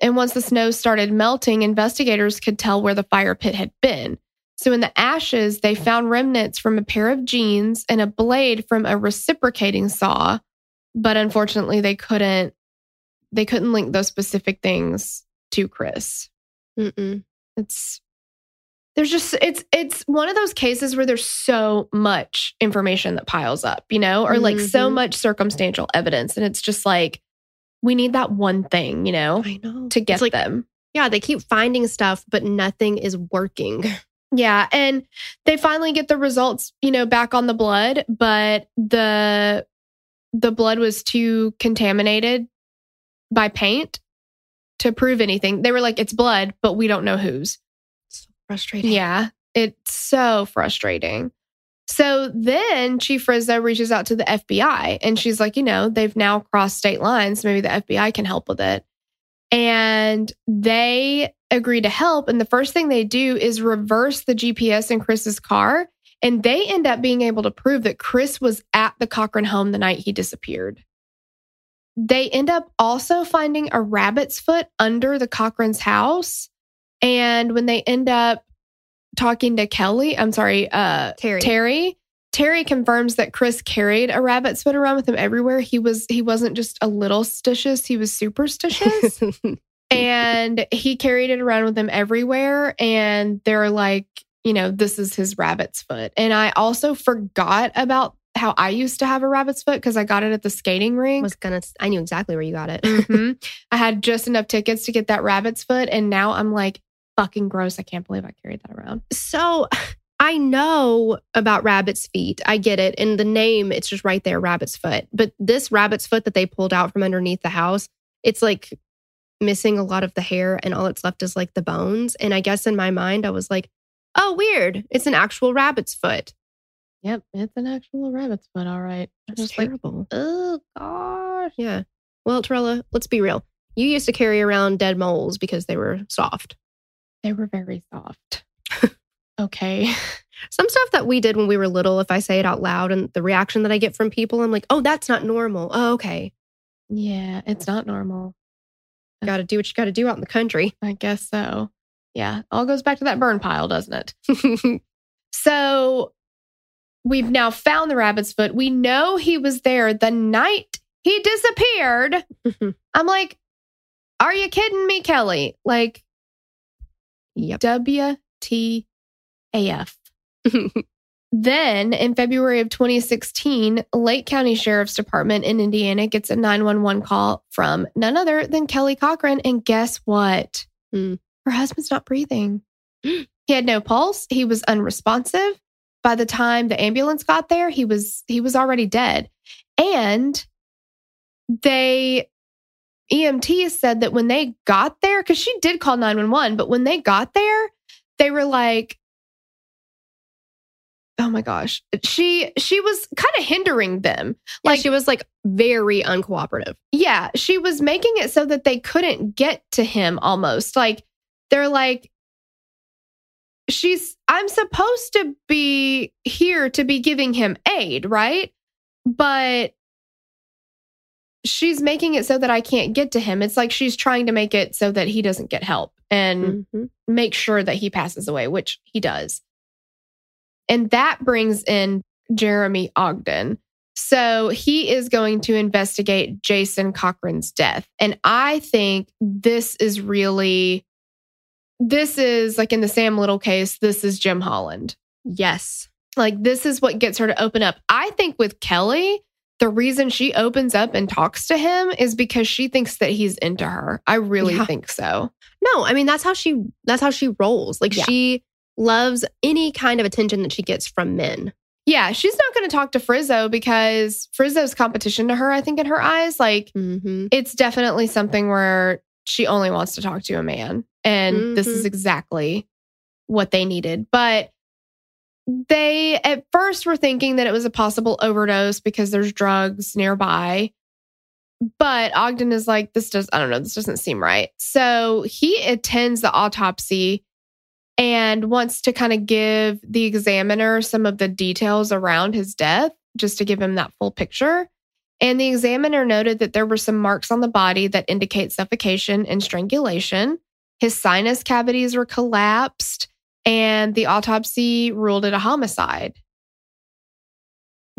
And once the snow started melting, investigators could tell where the fire pit had been. So in the ashes, they found remnants from a pair of jeans and a blade from a reciprocating saw, but unfortunately they couldn't they couldn't link those specific things to Chris. Mm-mm. It's there's just it's it's one of those cases where there's so much information that piles up, you know, or like so Mhm. much circumstantial evidence and it's just like we need that one thing, you know, I know. to get like, them. yeah, they keep finding stuff, but nothing is working. Yeah, and they finally get the results, you know, back on the blood, but the the blood was too contaminated by paint to prove anything. They were like it's blood, but we don't know whose. Frustrating. Yeah, it's so frustrating. So then Chief Frizzo reaches out to the FBI and she's like, you know, they've now crossed state lines. Maybe the FBI can help with it. And they agree to help. And the first thing they do is reverse the GPS in Chris's car. And they end up being able to prove that Chris was at the Cochran home the night he disappeared. They end up also finding a rabbit's foot under the Cochran's house. And when they end up talking to Kelly, I'm sorry, uh, Terry. Terry, Terry confirms that Chris carried a rabbit's foot around with him everywhere. He was he wasn't just a little stitious, he was superstitious. and he carried it around with him everywhere. And they're like, you know, this is his rabbit's foot. And I also forgot about how I used to have a rabbit's foot because I got it at the skating rink. was gonna. I knew exactly where you got it. Mhm. I had just enough tickets to get that rabbit's foot. And now I'm like, fucking gross. I can't believe I carried that around. So I know about rabbit's feet. I get it. And the name, it's just right there, rabbit's foot. But this rabbit's foot that they pulled out from underneath the house, it's like missing a lot of the hair and all that's left is like the bones. And I guess in my mind, I was like, oh, weird. It's an actual rabbit's foot. Yep, it's an actual rabbit's foot. All right. It's just like, terrible. oh gosh. yeah. Well, Torella, let's be real. You used to carry around dead moles because they were soft. They were very soft. okay. Some stuff that we did when we were little, if I say it out loud and the reaction that I get from people, I'm like, oh, that's not normal. Oh, okay. Yeah, it's not normal. Got to do what you got to do out in the country. I guess so. Yeah, all goes back to that burn pile, doesn't it? So we've now found the rabbit's foot. We know he was there the night he disappeared. I'm like, are you kidding me, Kelly? Like, yep. WTAF. Then in February of 2016, Lake County Sheriff's Department in Indiana gets a 911 call from none other than Kelly Cochran. And guess what? Hmm. Her husband's not breathing. he had no pulse. He was unresponsive. By the time the ambulance got there, he was he was already dead. And they EMT said that when they got there, because she did call 911, but when they got there, they were like, oh my gosh she she was kind of hindering them. Like Like- she was like very uncooperative. yeah she was making it so that they couldn't get to him almost. Like they're like she's i'm supposed to be here to be giving him aid right? But she's making it so that i can't get to him it's like she's trying to make it so that he doesn't get help and Mhm. make sure that he passes away, which he does. And that brings in Jeremy Ogden. So he is going to investigate Jason Cochran's death. And I think this is really, this is like in the Sam Little case, this is Jim Holland. Yes. Like this is what gets her to open up. I think with Kelly, the reason she opens up and talks to him is because she thinks that he's into her. I really Yeah. think so. No, I mean that's how she that's how she rolls. Like Yeah. she loves any kind of attention that she gets from men. Yeah, she's not going to talk to Frizzo because Frizzo's competition to her, I think, in her eyes. Like, Mm-hmm. it's definitely something where she only wants to talk to a man. And this is Mhm. exactly what they needed. But they at first were thinking that it was a possible overdose because there's drugs nearby. But Ogden is like, this does, I don't know, this doesn't seem right. So he attends the autopsy and wants to kind of give the examiner some of the details around his death just to give him that full picture. And the examiner noted that there were some marks on the body that indicate suffocation and strangulation. His sinus cavities were collapsed, and the autopsy ruled it a homicide.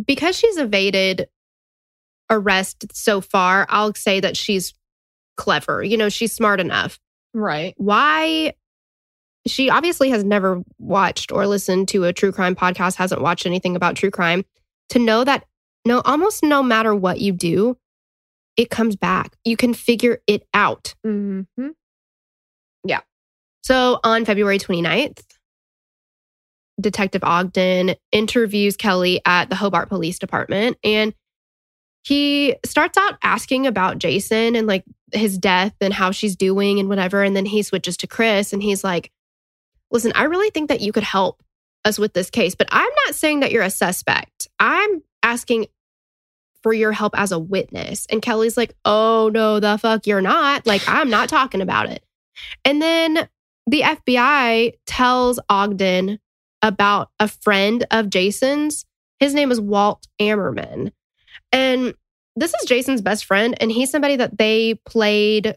Because she's evaded arrest so far, I'll say that she's clever. You know, she's smart enough. Right. Why she obviously has never watched or listened to a true crime podcast, hasn't watched anything about true crime, to know that no, almost no matter what you do, it comes back. You can figure it out. Mm-hmm. Yeah. So on February 29th, Detective Ogden interviews Kelly at the Hobart Police Department and he starts out asking about Jason and like his death and how she's doing and whatever. And then he switches to Chris and he's like, Listen, I really think that you could help us with this case, but I'm not saying that you're a suspect. I'm asking for your help as a witness. And Kelly's like, Oh, no, the fuck, you're not. Like, I'm not talking about it. And then the FBI tells Ogden about a friend of Jason's. His name is Walt Ammerman. And this is Jason's best friend, and he's somebody that they played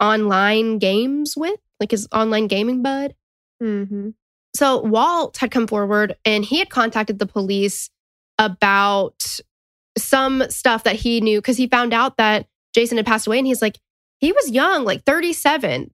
online games with, like his online gaming bud. Mm-hmm. So Walt had come forward and he had contacted the police about some stuff that he knew because he found out that Jason had passed away and he's like, he was young, like 37.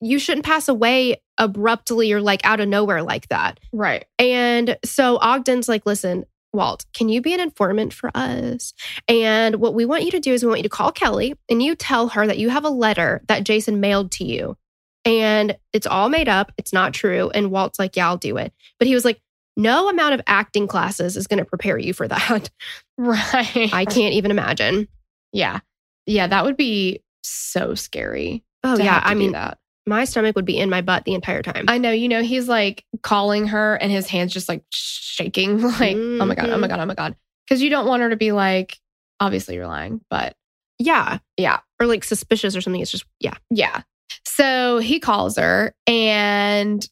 You shouldn't pass away abruptly or like out of nowhere like that. Right. And so Ogden's like, listen, Walt, can you be an informant for us? And what we want you to do is we want you to call Kelly and you tell her that you have a letter that Jason mailed to you. And it's all made up. It's not true. And Walt's like, yeah, I'll do it. But he was like, no amount of acting classes is going to prepare you for that. Right. I can't even imagine. Yeah. Yeah. That would be so scary. Oh, yeah. I mean, that. My stomach would be in my butt the entire time. I know, you know, he's like calling her and his hands just like shaking, like, oh my God, oh my Mhm. God, oh my God. Because you don't want her to be like, obviously you're lying, but yeah. yeah. Or like suspicious or something. It's just, yeah. Yeah. So he calls her and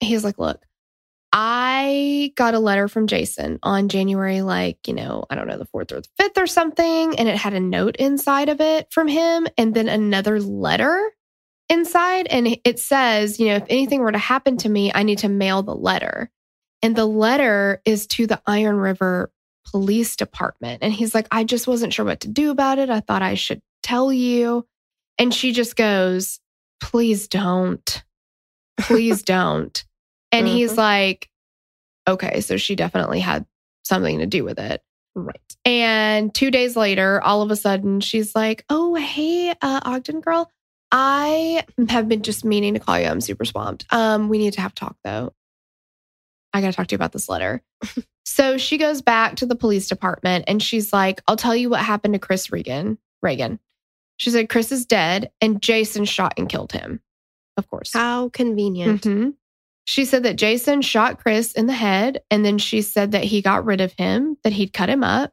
he's like, Look, I got a letter from Jason on January, like, you know, I don't know, the 4th or the 5th or something. And it had a note inside of it from him and then another letter inside. And it says, you know, if anything were to happen to me, I need to mail the letter. And the letter is to the Iron River Police Department. And he's like, I just wasn't sure what to do about it. I thought I should tell you. And she just goes, Please don't. Please don't. And he's Mhm. like, Okay, so she definitely had something to do with it. Right. And two days later, all of a sudden, she's like, Oh, hey, uh, Ogden girl, I have been just meaning to call you. I'm super swamped. Um, we need to have a talk though. I got to talk to you about this letter. so she goes back to the police department and she's like, I'll tell you what happened to Chris Regan. Reagan. She said, Chris is dead and Jason shot and killed him. Of course. How convenient. Mhm. She said that Jason shot Chris in the head, and then she said that he got rid of him, that he'd cut him up.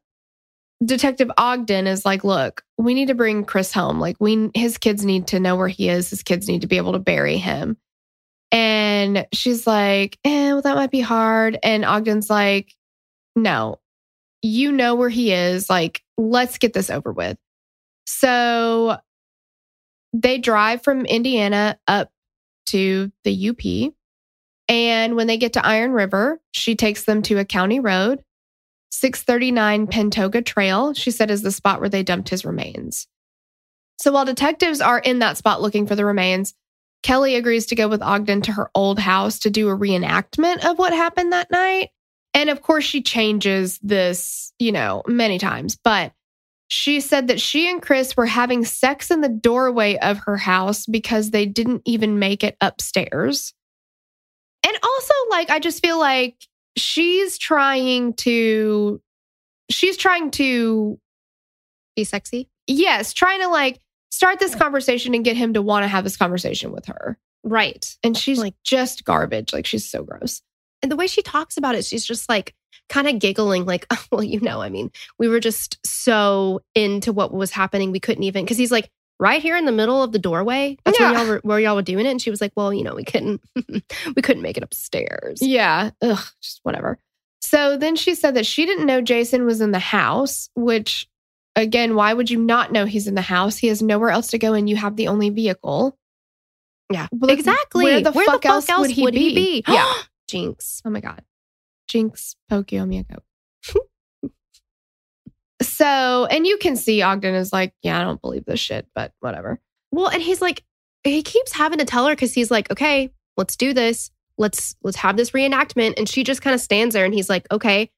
Detective Ogden is like, "Look, we need to bring Chris home. Like, we his kids need to know where he is. His kids need to be able to bury him." And she's like, "Eh, well, that might be hard." And Ogden's like, "No, you know where he is. Like, let's get this over with." So they drive from Indiana up to the UP. And when they get to Iron River, she takes them to a county road. 639 mm. Pentoga Trail, she said, is the spot where they dumped his remains. So while detectives are in that spot looking for the remains, Kelly agrees to go with Ogden to her old house to do a reenactment of what happened that night. And of course, she changes this, you know, many times, but she said that she and Chris were having sex in the doorway of her house because they didn't even make it upstairs. And also, like, I just feel like she's trying to, she's trying to, Be sexy. yes, trying to like start this conversation and get him to want to have this conversation with her. Right. And she's Like- just garbage. Like, she's so gross. And the way she talks about it, she's just like kind of giggling, like, oh, well, you know, I mean, we were just so into what was happening. We couldn't even, because he's like right here in the middle of the doorway. That's where Yeah. y'all were, where y'all were doing it. And she was like, well, you know, we couldn't, we couldn't make it upstairs. Yeah. Ugh, just whatever. So then she said that she didn't know Jason was in the house, which again, why would you not know he's in the house? He has nowhere else to go and you have the only vehicle. Yeah, like, exactly. where the fuck else would he be? yeah. Jinx. Oh my God. Jinx, Pokio, Miyako. So, and you can see Ogden is like, yeah, I don't believe this shit, but whatever. Well, and he's like, he keeps having to tell her because he's like, okay, let's do this. Let's let's have this reenactment. And she just kind of stands there and he's like, okay,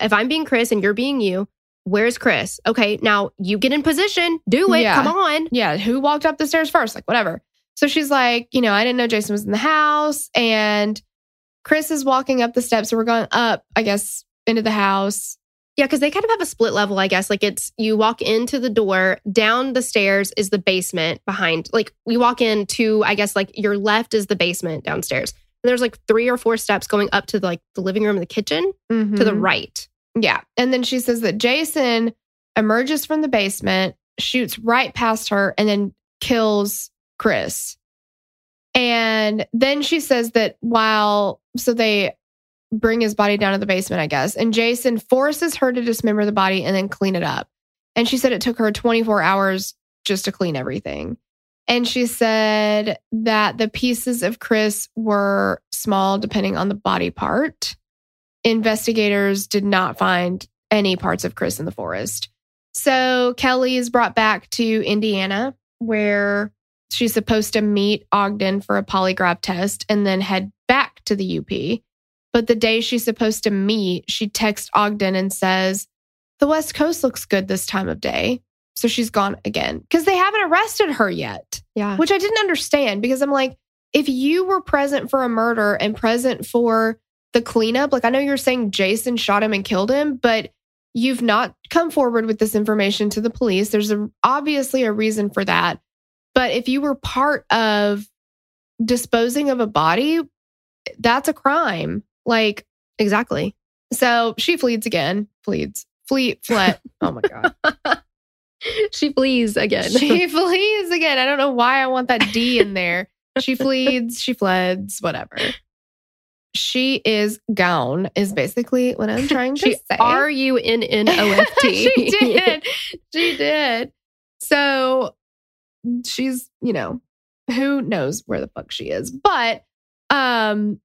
if I'm being Chris and you're being you, where's Chris? Okay, now you get in position, do it. Yeah. Come on. yeah, who walked up the stairs first? Like, whatever. So she's like, you know, I didn't know Jason was in the house. And Chris is walking up the steps. So we're going up, I guess, into the house. Yeah, because they kind of have a split level, I guess. Like it's you walk into the door, down the stairs is the basement behind. Like we walk into, I guess, like your left is the basement downstairs. And there's like three or four steps going up to like the living room and the kitchen to the Mhm. right. Yeah. And then she says that Jason emerges from the basement, shoots right past her, and then kills Chris. And then she says that while, so they bring his body down to the basement, I guess, and Jason forces her to dismember the body and then clean it up. And she said it took her 24 hours just to clean everything. And she said that the pieces of Chris were small depending on the body part. Investigators did not find any parts of Chris in the forest. So Kelly is brought back to Indiana, where she's supposed to meet Ogden for a polygraph test and then head back to the UP. But the day she's supposed to meet, she texts Ogden and says, The West Coast looks good this time of day. So she's gone again because they haven't arrested her yet. Yeah. Which I didn't understand because I'm like, if you were present for a murder and present for the cleanup, like I know you're saying Jason shot him and killed him, but you've not come forward with this information to the police. There's a, obviously a reason for that. But if you were part of disposing of a body, that's a crime. Like, exactly. So she flees again, flees, flee, fled. oh my God. she flees again. she flees again. I don't know why I want that D in there. She flees, she fleds, whatever. She is gone, is basically what I'm trying to say. she say. R U N N O F T. she did. She did. So she's, you know, who knows where the fuck she is. But um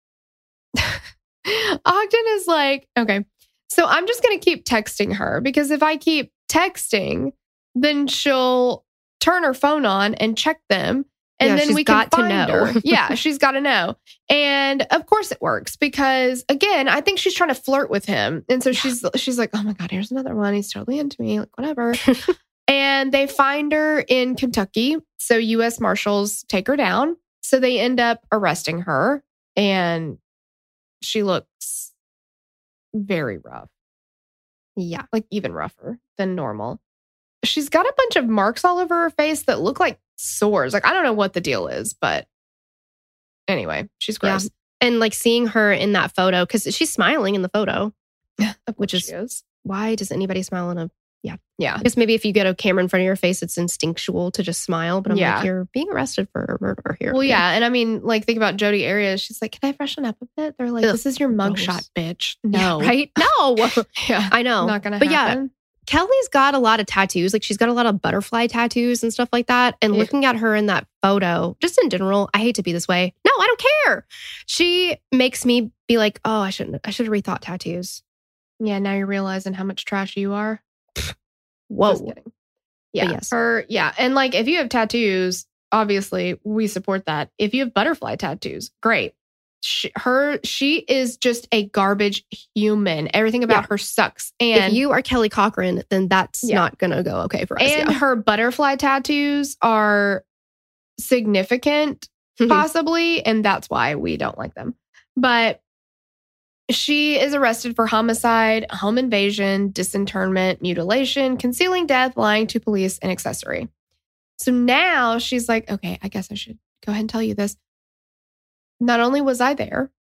Ogden is like, okay, so I'm just going to keep texting her because if I keep texting, then she'll turn her phone on and check them. And Yeah, then we can got to find know. her. Yeah, she's got to know. And of course it works because again, I think she's trying to flirt with him. And so she's she's like, "Oh my god, here's another one. He's totally into me." Like whatever. and they find her in Kentucky. So US Marshals take her down. So they end up arresting her and she looks very rough Yeah. like even rougher than normal. She's got a bunch of marks all over her face that look like sores. Like I don't know what the deal is, but anyway, she's Yeah. gross. And like seeing her in that photo, because she's smiling in the photo. Which is- is. Why does anybody smile in a yeah. Yeah. I guess maybe if you get a camera in front of your face, it's instinctual to just smile. But I'm Yeah. like, you're being arrested for a murder here. Well, yeah, and I mean, like think about Jodi Arias. She's like, "Can I freshen up a bit?" They're like, Ugh, "This is your mugshot, bitch." Yeah, No, right? No. Yeah, I know. not gonna But yeah. Kelly's got a lot of tattoos. Like she's got a lot of butterfly tattoos and stuff like that. And Yeah. looking at her in that photo, just in general, I hate to be this way. No, I don't care. She makes me be like, oh, I shouldn't. I should have rethought tattoos. yeah. Now you're realizing how much trash you are. Whoa. Just kidding. Yeah. yes. Her, yeah. And like if you have tattoos, obviously we support that. If you have butterfly tattoos, great. She, her, she is just a garbage human. Everything about Yeah. her sucks. And if you are Kelly Cochran, then that's Yeah. not gonna go okay for us. and yeah. her butterfly tattoos are significant, possibly, and that's why we don't like them. But she is arrested for homicide, home invasion, disinterment, mutilation, concealing death, lying to police, and accessory. So now she's like, okay, I guess I should go ahead and tell you this. Not only was I there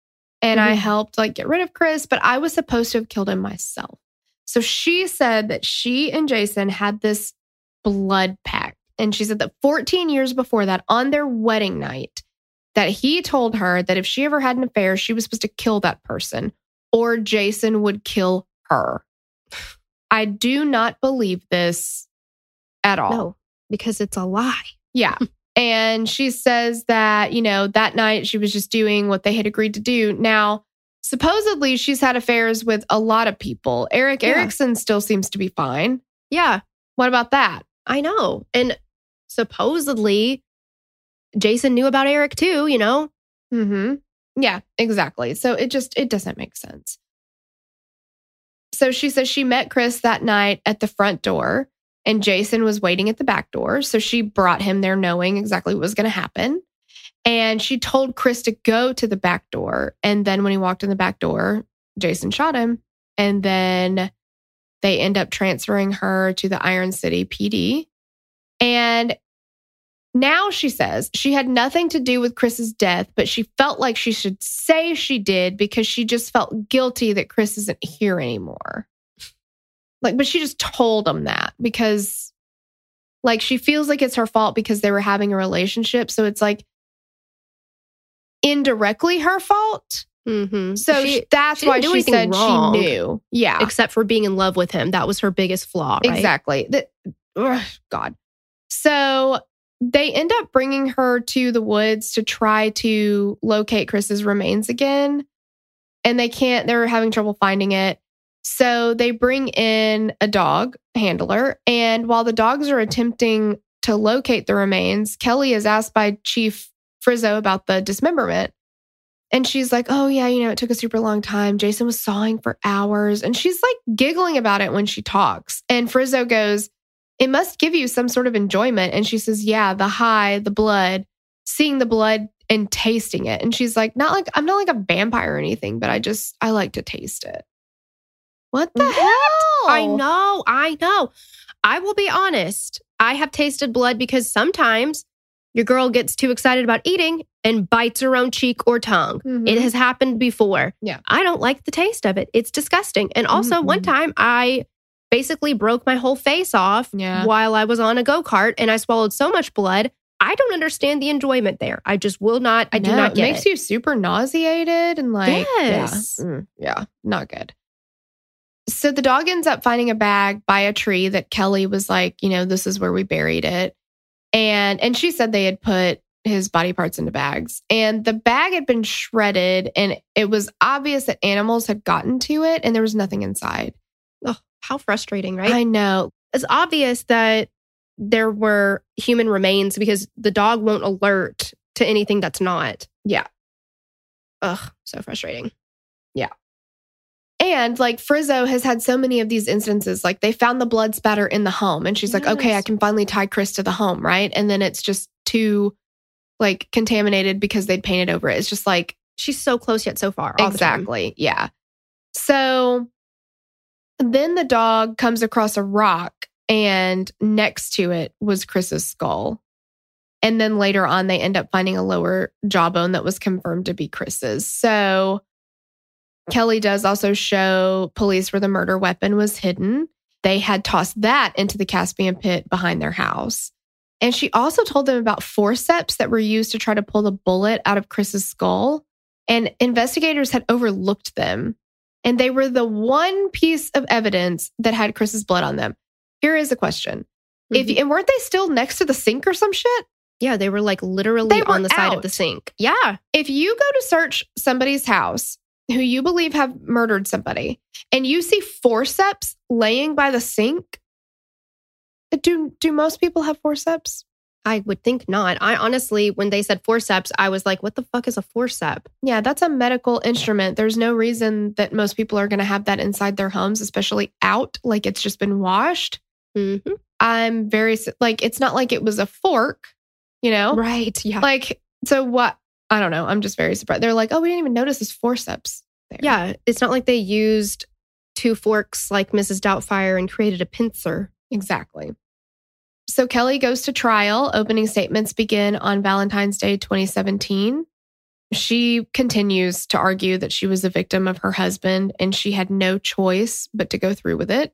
and I Mhm. helped like get rid of Chris, but I was supposed to have killed him myself. So she said that she and Jason had this blood pact. And she said that 14 years before that, on their wedding night, that he told her that if she ever had an affair, she was supposed to kill that person or Jason would kill her. I do not believe this at all. no, because it's a lie. Yeah. And she says that, you know, that night she was just doing what they had agreed to do. Now, supposedly she's had affairs with a lot of people. Eric Yeah. Erickson still seems to be fine. Yeah, What about that? I know. And supposedly Jason knew about Eric too, you know? Mm-hmm. Yeah, exactly. So it just it doesn't make sense. So she says she met Chris that night at the front door and Jason was waiting at the back door. So she brought him there knowing exactly what was going to happen. And she told Chris to go to the back door. And then when he walked in the back door, Jason shot him. And then they end up transferring her to the Iron City PD. And now she says she had nothing to do with Chris's death, but she felt like she should say she did because she just felt guilty that Chris isn't here anymore. Like, but she just told him that because, like, she feels like it's her fault because they were having a relationship. So it's like, indirectly her fault. Mm-hmm. So She- that's she why she said wrong. she knew. Yeah, except for being in love with him, that was her biggest flaw. Right? exactly. The- ugh, God. So they end up bringing her to the woods to try to locate Chris's remains again. And they can't, they're having trouble finding it. So they bring in a dog handler. And while the dogs are attempting to locate the remains, Kelly is asked by Chief Frizzo about the dismemberment. And she's like, Oh, yeah, you know, it took a super long time. Jason was sawing for hours. And she's like giggling about it when she talks. And Frizzo goes, It must give you some sort of enjoyment. And she says, Yeah, the high, the blood, seeing the blood and tasting it. And she's like, Not like, I'm not like a vampire or anything, but I just, I like to taste it. What the What? hell? I know, I know. I will be honest. I have tasted blood because sometimes your girl gets too excited about eating and bites her own cheek or tongue. Mhm. It has happened before. Yeah. I don't like the taste of it. It's disgusting. And also, one Mhm. time I basically broke my whole face off Yeah. while I was on a go kart and I swallowed so much blood. I don't understand the enjoyment there. I just will not, I do No, not it get makes it. you super nauseated and like Yes. yeah, Mm, yeah, not good. So the dog ends up finding a bag by a tree that Kelly was like, you know, this is where we buried it. And and she said they had put his body parts into bags. And the bag had been shredded and it was obvious that animals had gotten to it and there was nothing inside. Ugh, how frustrating, right? I know. it's obvious that there were human remains because the dog won't alert to anything that's not. Yeah. Ugh, so frustrating. Yeah. And like Frizzo has had so many of these instances, like they found the blood spatter in the home, and she's like, okay, I can finally tie Chris to the home, right? And then it's just too like contaminated because they'd painted over it. It's just like, She's so close yet so far. all the time. exactly. Yeah. So then the dog comes across a rock, and next to it was Chris's skull. And then later on, they end up finding a lower jawbone that was confirmed to be Chris's. So Kelly does also show police where the murder weapon was hidden. They had tossed that into the Caspian pit behind their house. And she also told them about forceps that were used to try to pull the bullet out of Chris's skull. And investigators had overlooked them. And they were the one piece of evidence that had Chris's blood on them. Here is a question. Mhm. If and weren't they still next to the sink or some shit? yeah, they were like literally They on the side of the sink. Yeah. if you go to search somebody's house who you believe have murdered somebody and you see forceps laying by the sink, do do most people have forceps? I would think not. I honestly, when they said forceps, I was like, what the fuck is a forcep? Yeah, that's a medical instrument. There's no reason that most people are going to have that inside their homes, especially out like it's just been washed. Mhm. I'm very like it's not like it was a fork, you know? Right. Yeah. Like so what I don't know. I'm just very surprised. They're like, "Oh, we didn't even notice this forceps." There. yeah. It's not like they used two forks like Mrs. Doubtfire and created a pincer. Exactly. So Kelly goes to trial. Opening statements begin on Valentine's Day 2017. She continues to argue that she was a victim of her husband and she had no choice but to go through with it.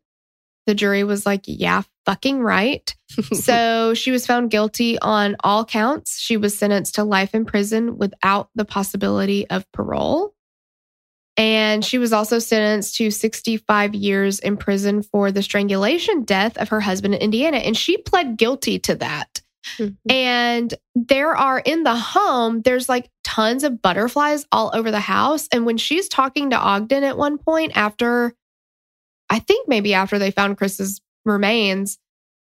The jury was like, yeah, fucking right. so she was found guilty on all counts. She was sentenced to life in prison without the possibility of parole. And she was also sentenced to 65 years in prison for the strangulation death of her husband in Indiana. And she pled guilty to that. Mhm. And there are in the home, there's like tons of butterflies all over the house. And when she's talking to Ogden at one point after, I think maybe after they found Chris's remains,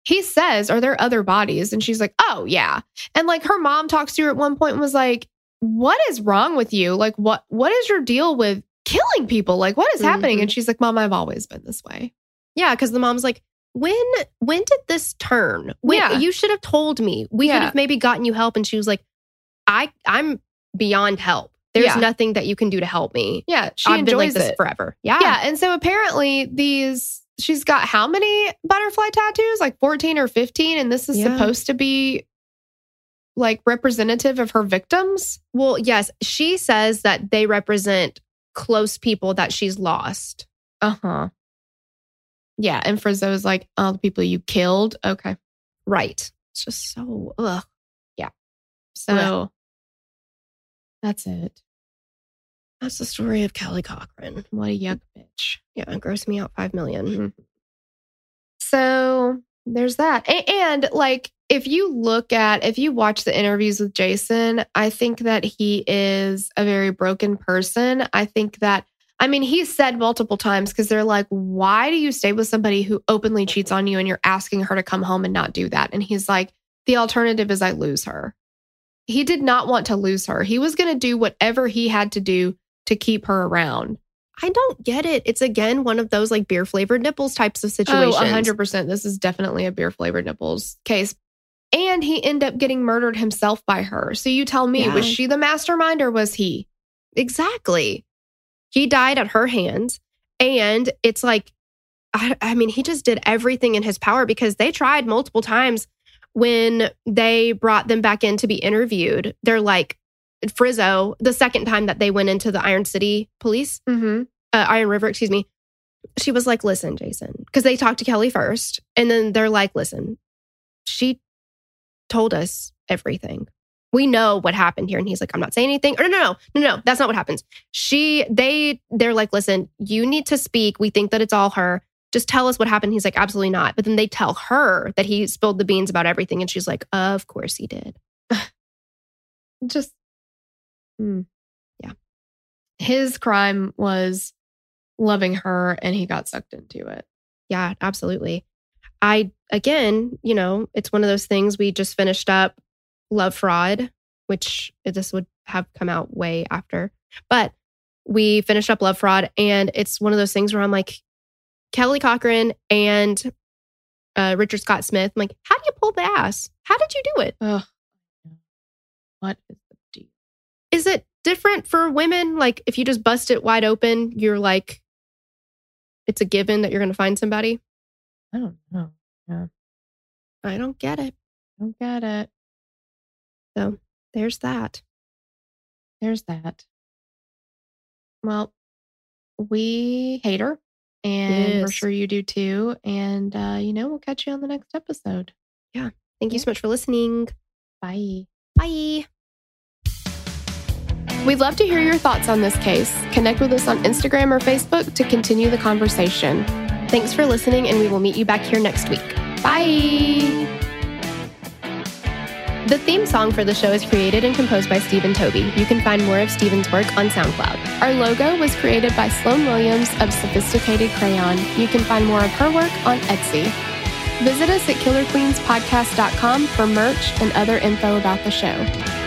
he says, Are there other bodies? And she's like, Oh, yeah. And like her mom talks to her at one point and was like, What is wrong with you? Like, what what is your deal with killing people? Like, what is happening? Mhm. And she's like, Mom, I've always been this way. Yeah, because the mom's like, when when did this turn? When, Yeah. You should have told me. We Yeah. could have maybe gotten you help. And she was like, I I'm beyond help. There's Yeah. nothing that you can do to help me. Yeah, she I've been like enjoys this it. forever. Yeah. Yeah. And so apparently these she's got how many butterfly tattoos? Like 14 or 15 and this is Yeah. supposed to be like representative of her victims? Well, yes, she says that they represent close people that she's lost. Uh-huh. Yeah, and Frizzo's like, "Oh, the people you killed." Okay. Right. It's just so ugh. Yeah. So That's it. That's the story of Kelly Cochran. What a yuck bitch. Yeah, gross me out 5 million. Mhm. So there's that. A- And like, if you look at, if you watch the interviews with Jason, I think that he is a very broken person. I think that, I mean, he said multiple times because they're like, why do you stay with somebody who openly cheats on you and you're asking her to come home and not do that? And he's like, the alternative is I lose her. He did not want to lose her. He was going to do whatever he had to do to keep her around. I don't get it. It's again one of those like beer flavored nipples types of oh, situations. Oh, 100%. This is definitely a beer flavored nipples case. And he ended up getting murdered himself by her. So you tell me, Yeah. was she the mastermind or was he? Exactly. He died at her hands. And it's like, I, I mean, he just did everything in his power because they tried multiple times when they brought them back in to be interviewed. They're like, Frizzo, the second time that they went into the Iron City police, Mm-hmm. uh, Iron River, excuse me, she was like, listen, Jason, because they talked to Kelly first. And then they're like, listen, she told us everything. We know what happened here. And he's like, I'm not saying anything. Or no, no, no, no, no, that's not what happens. She, they, they're like, listen, you need to speak. We think that it's all her. Just tell us what happened. He's like, absolutely not. But then they tell her that he spilled the beans about everything. And she's like, of course he did. Just, hmm. Yeah. His crime was loving her and he got sucked into it. Yeah, absolutely. I, again, you know, it's one of those things we just finished up Love Fraud, which this would have come out way after. But we finished up Love Fraud, and it's one of those things where I'm like, Kelly Cochran and uh, Richard Scott Smith, I'm like, how do you pull the ass? How did you do it? Ugh. What is the deal? Is it different for women? Like, if you just bust it wide open, you're like, it's a given that you're going to find somebody? I don't know. I don't get it. I don't get it. So there's that. There's that. Well, we hate her, and we're sure you do too. And, uh, you know, we'll catch you on the next episode. Yeah. Thank you so much for listening. Bye. Bye. We'd love to hear your thoughts on this case. Connect with us on Instagram or Facebook to continue the conversation. Thanks for listening, and we will meet you back here next week. Bye. The theme song for the show is created and composed by Stephen Toby. You can find more of Stephen's work on SoundCloud. Our logo was created by Sloan Williams of Sophisticated Crayon. You can find more of her work on Etsy. Visit us at killerqueenspodcast.com for merch and other info about the show.